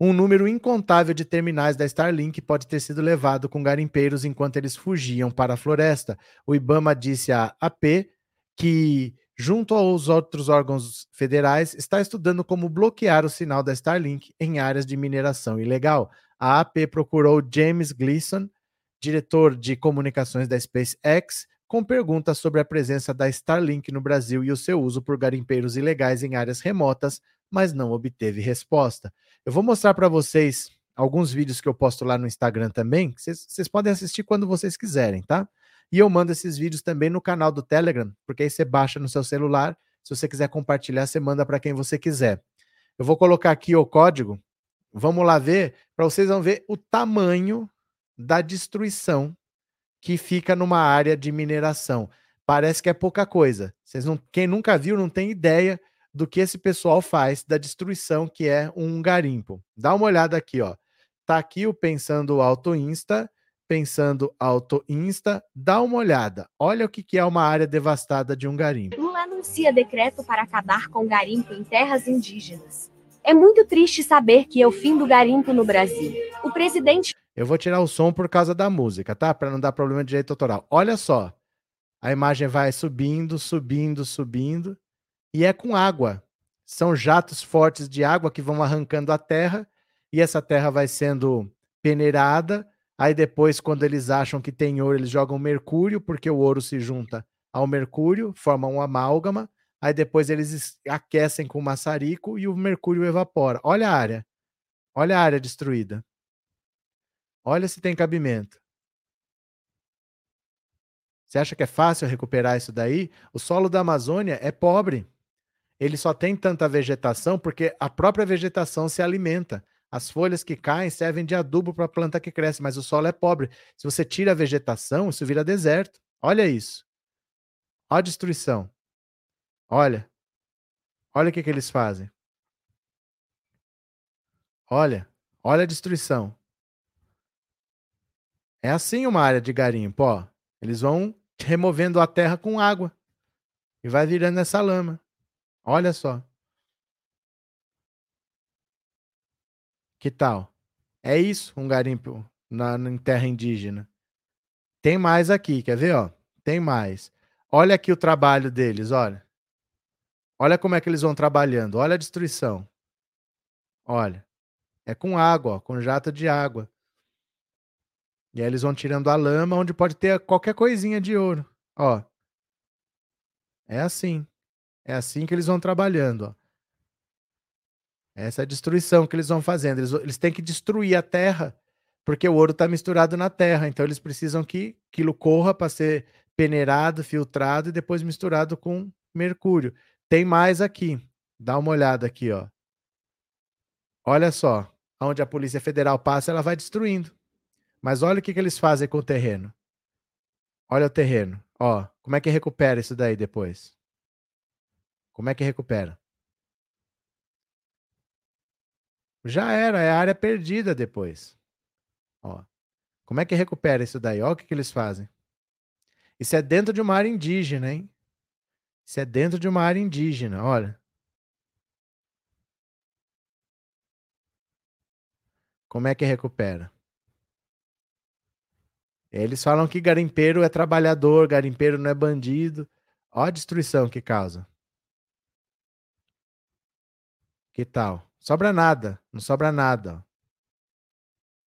Um número incontável de terminais da Starlink pode ter sido levado com garimpeiros enquanto eles fugiam para a floresta. O Ibama disse à AP que junto aos outros órgãos federais, está estudando como bloquear o sinal da Starlink em áreas de mineração ilegal. A AP procurou James Gleason, diretor de comunicações da SpaceX, com perguntas sobre a presença da Starlink no Brasil e o seu uso por garimpeiros ilegais em áreas remotas, mas não obteve resposta. Eu vou mostrar para vocês alguns vídeos que eu posto lá no Instagram também, vocês podem assistir quando vocês quiserem, tá? E eu mando esses vídeos também no canal do Telegram, porque aí você baixa no seu celular. Se você quiser compartilhar, você manda para quem você quiser. Eu vou colocar aqui o código. Vamos lá ver, para vocês vão ver o tamanho da destruição que fica numa área de mineração. Parece que é pouca coisa. Vocês não, quem nunca viu não tem ideia do que esse pessoal faz da destruição que é um garimpo. Dá uma olhada aqui, ó. Tá aqui o Pensando Auto Insta, Pensando Auto Insta, dá uma olhada. Olha o que, que é uma área devastada de um garimpo. Lula anuncia decreto para acabar com garimpo em terras indígenas. É muito triste saber que é o fim do garimpo no Brasil. O presidente. Eu vou tirar o som por causa da música, tá? Para não dar problema de direito autoral. Olha só. A imagem vai subindo, subindo, subindo e é com água. São jatos fortes de água que vão arrancando a terra e essa terra vai sendo peneirada. Aí depois, quando eles acham que tem ouro, eles jogam mercúrio, porque o ouro se junta ao mercúrio, formam um amálgama. Aí depois eles aquecem com maçarico e o mercúrio evapora. Olha a área. Olha a área destruída. Olha se tem cabimento. Você acha que é fácil recuperar isso daí? O solo da Amazônia é pobre ele só tem tanta vegetação porque a própria vegetação se alimenta. As folhas que caem servem de adubo para a planta que cresce, mas o solo é pobre. Se você tira a vegetação, isso vira deserto. Olha isso. Olha a destruição. Olha. Olha o que, que eles fazem. Olha. Olha a destruição. É assim uma área de garimpo, ó. Eles vão removendo a terra com água e vai virando essa lama. Olha só. Que tal? É isso, um garimpo na, em terra indígena. Tem mais aqui, quer ver? Ó? Tem mais. Olha aqui o trabalho deles, olha. Olha como é que eles vão trabalhando. Olha a destruição. Olha. É com água, ó, com jato de água. E aí eles vão tirando a lama onde pode ter qualquer coisinha de ouro. Ó. É assim. É assim que eles vão trabalhando. Ó. Essa é destruição que eles vão fazendo. Eles, eles têm que destruir a terra, porque o ouro está misturado na terra. Então eles precisam que aquilo corra para ser peneirado, filtrado e depois misturado com mercúrio. Tem mais aqui. Dá uma olhada aqui, ó. Olha só, onde a Polícia Federal passa, ela vai destruindo. Mas olha o que, que eles fazem com o terreno. Olha o terreno. Ó, como é que recupera isso daí depois? Como é que recupera? Já era, é área perdida depois. Ó, como é que recupera isso daí? Olha o que, que eles fazem. Isso é dentro de uma área indígena, hein? Isso é dentro de uma área indígena, olha. Como é que recupera? Eles falam que garimpeiro é trabalhador, garimpeiro não é bandido. Olha a destruição que causa. Que tal? Sobra nada, não sobra nada.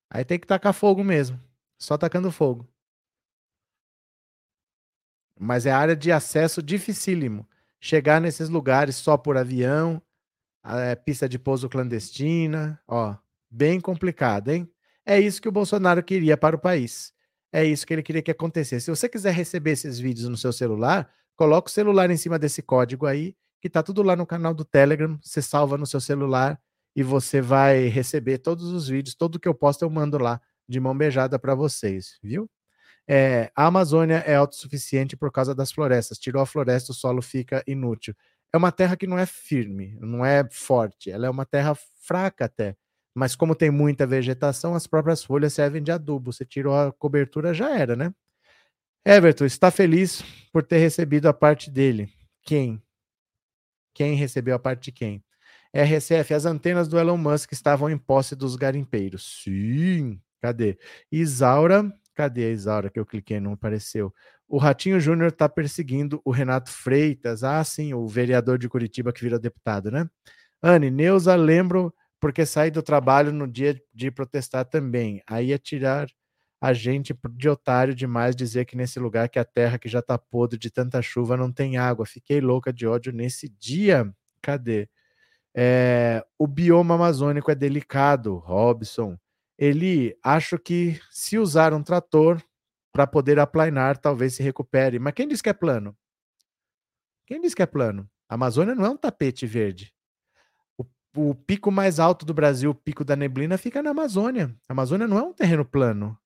Aí tem que tacar fogo mesmo. Só tacando fogo. Mas é área de acesso dificílimo. Chegar nesses lugares só por avião, é, pista de pouso clandestina, ó, bem complicado, hein? É isso que o Bolsonaro queria para o país. É isso que ele queria que acontecesse. Se você quiser receber esses vídeos no seu celular, coloca o celular em cima desse código aí que tá tudo lá no canal do Telegram. Você salva no seu celular e você vai receber todos os vídeos, tudo que eu posto eu mando lá de mão beijada para vocês, viu? É, a Amazônia é autossuficiente por causa das florestas. Tirou a floresta, o solo fica inútil. É uma terra que não é firme, não é forte, ela é uma terra fraca até. Mas como tem muita vegetação, as próprias folhas servem de adubo. Você tirou a cobertura, já era, né? Everton, está feliz por ter recebido a parte dele. Quem? Quem recebeu a parte de quem? RCF, as antenas do Elon Musk estavam em posse dos garimpeiros. Sim, cadê? Isaura, cadê a Isaura que eu cliquei não apareceu? O Ratinho Júnior está perseguindo o Renato Freitas. Ah, sim, o vereador de Curitiba que vira deputado, né? Anne, Neuza, lembro porque saí do trabalho no dia de protestar também. Aí ia tirar a gente de otário demais dizer que nesse lugar que a terra que já tá podre de tanta chuva não tem água. Fiquei louca de ódio nesse dia. Cadê? É, o bioma amazônico é delicado, Robson. Ele acho que se usar um trator para poder aplanar, talvez se recupere. Mas quem diz que é plano? Quem diz que é plano? A Amazônia não é um tapete verde. O, o pico mais alto do Brasil, o pico da neblina, fica na Amazônia. A Amazônia não é um terreno plano.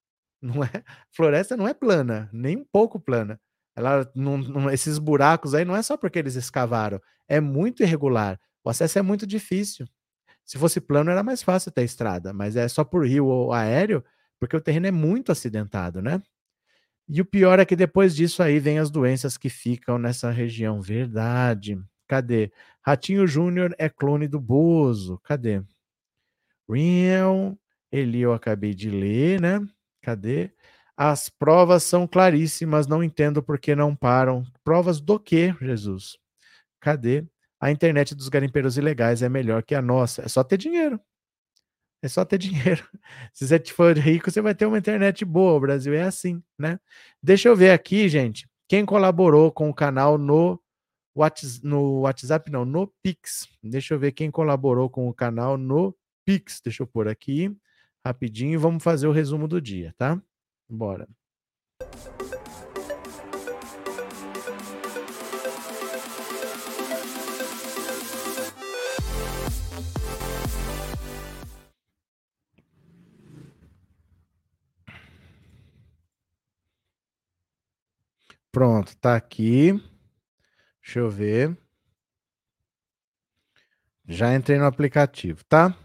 Não é, floresta não é plana, nem um pouco plana. Ela, não, não, esses buracos aí não é só porque eles escavaram, é muito irregular. O acesso é muito difícil. Se fosse plano, era mais fácil ter estrada, mas é só por rio ou aéreo, porque o terreno é muito acidentado, né? E o pior é que depois disso aí vem as doenças que ficam nessa região. Verdade. Cadê? Ratinho Júnior é clone do Bozo. Cadê? Real. Eli eu acabei de ler, né? Cadê? As provas são claríssimas, não entendo por que não param. Provas do quê, Jesus? Cadê? A internet dos garimpeiros ilegais é melhor que a nossa. É só ter dinheiro. É só ter dinheiro. Se você for rico, você vai ter uma internet boa. O Brasil é assim, né? Deixa eu ver aqui, gente, quem colaborou com o canal no WhatsApp, no WhatsApp não, no Pix. Deixa eu ver quem colaborou com o canal no Pix. Deixa eu pôr aqui rapidinho e vamos fazer o resumo do dia, tá? Bora. Pronto, tá aqui. Deixa eu ver. Já entrei no aplicativo, tá?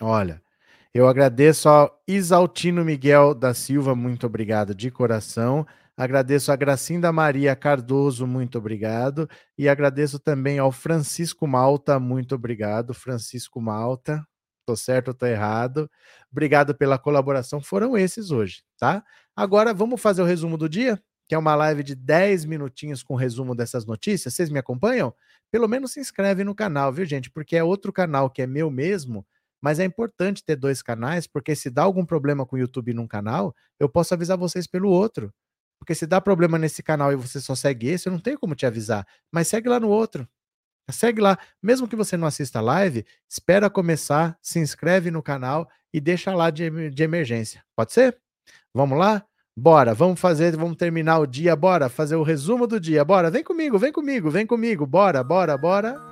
Olha, eu agradeço ao Isaltino Miguel da Silva, muito obrigado de coração. Agradeço a Gracinda Maria Cardoso, muito obrigado. E agradeço também ao Francisco Malta, muito obrigado. Francisco Malta, tô certo ou tô errado? Obrigado pela colaboração. Foram esses hoje, tá? Agora vamos fazer o resumo do dia? que é uma live de 10 minutinhos com resumo dessas notícias. Vocês me acompanham? Pelo menos se inscreve no canal, viu, gente? Porque é outro canal que é meu mesmo, mas é importante ter dois canais, porque se dá algum problema com o YouTube num canal, eu posso avisar vocês pelo outro. Porque se dá problema nesse canal e você só segue esse, eu não tenho como te avisar. Mas segue lá no outro. Segue lá. Mesmo que você não assista a live, espera começar, se inscreve no canal e deixa lá de, de emergência. Pode ser? Vamos lá? Bora, vamos fazer, vamos terminar o dia, bora fazer o resumo do dia, bora, vem comigo, vem comigo, vem comigo, bora, bora, bora.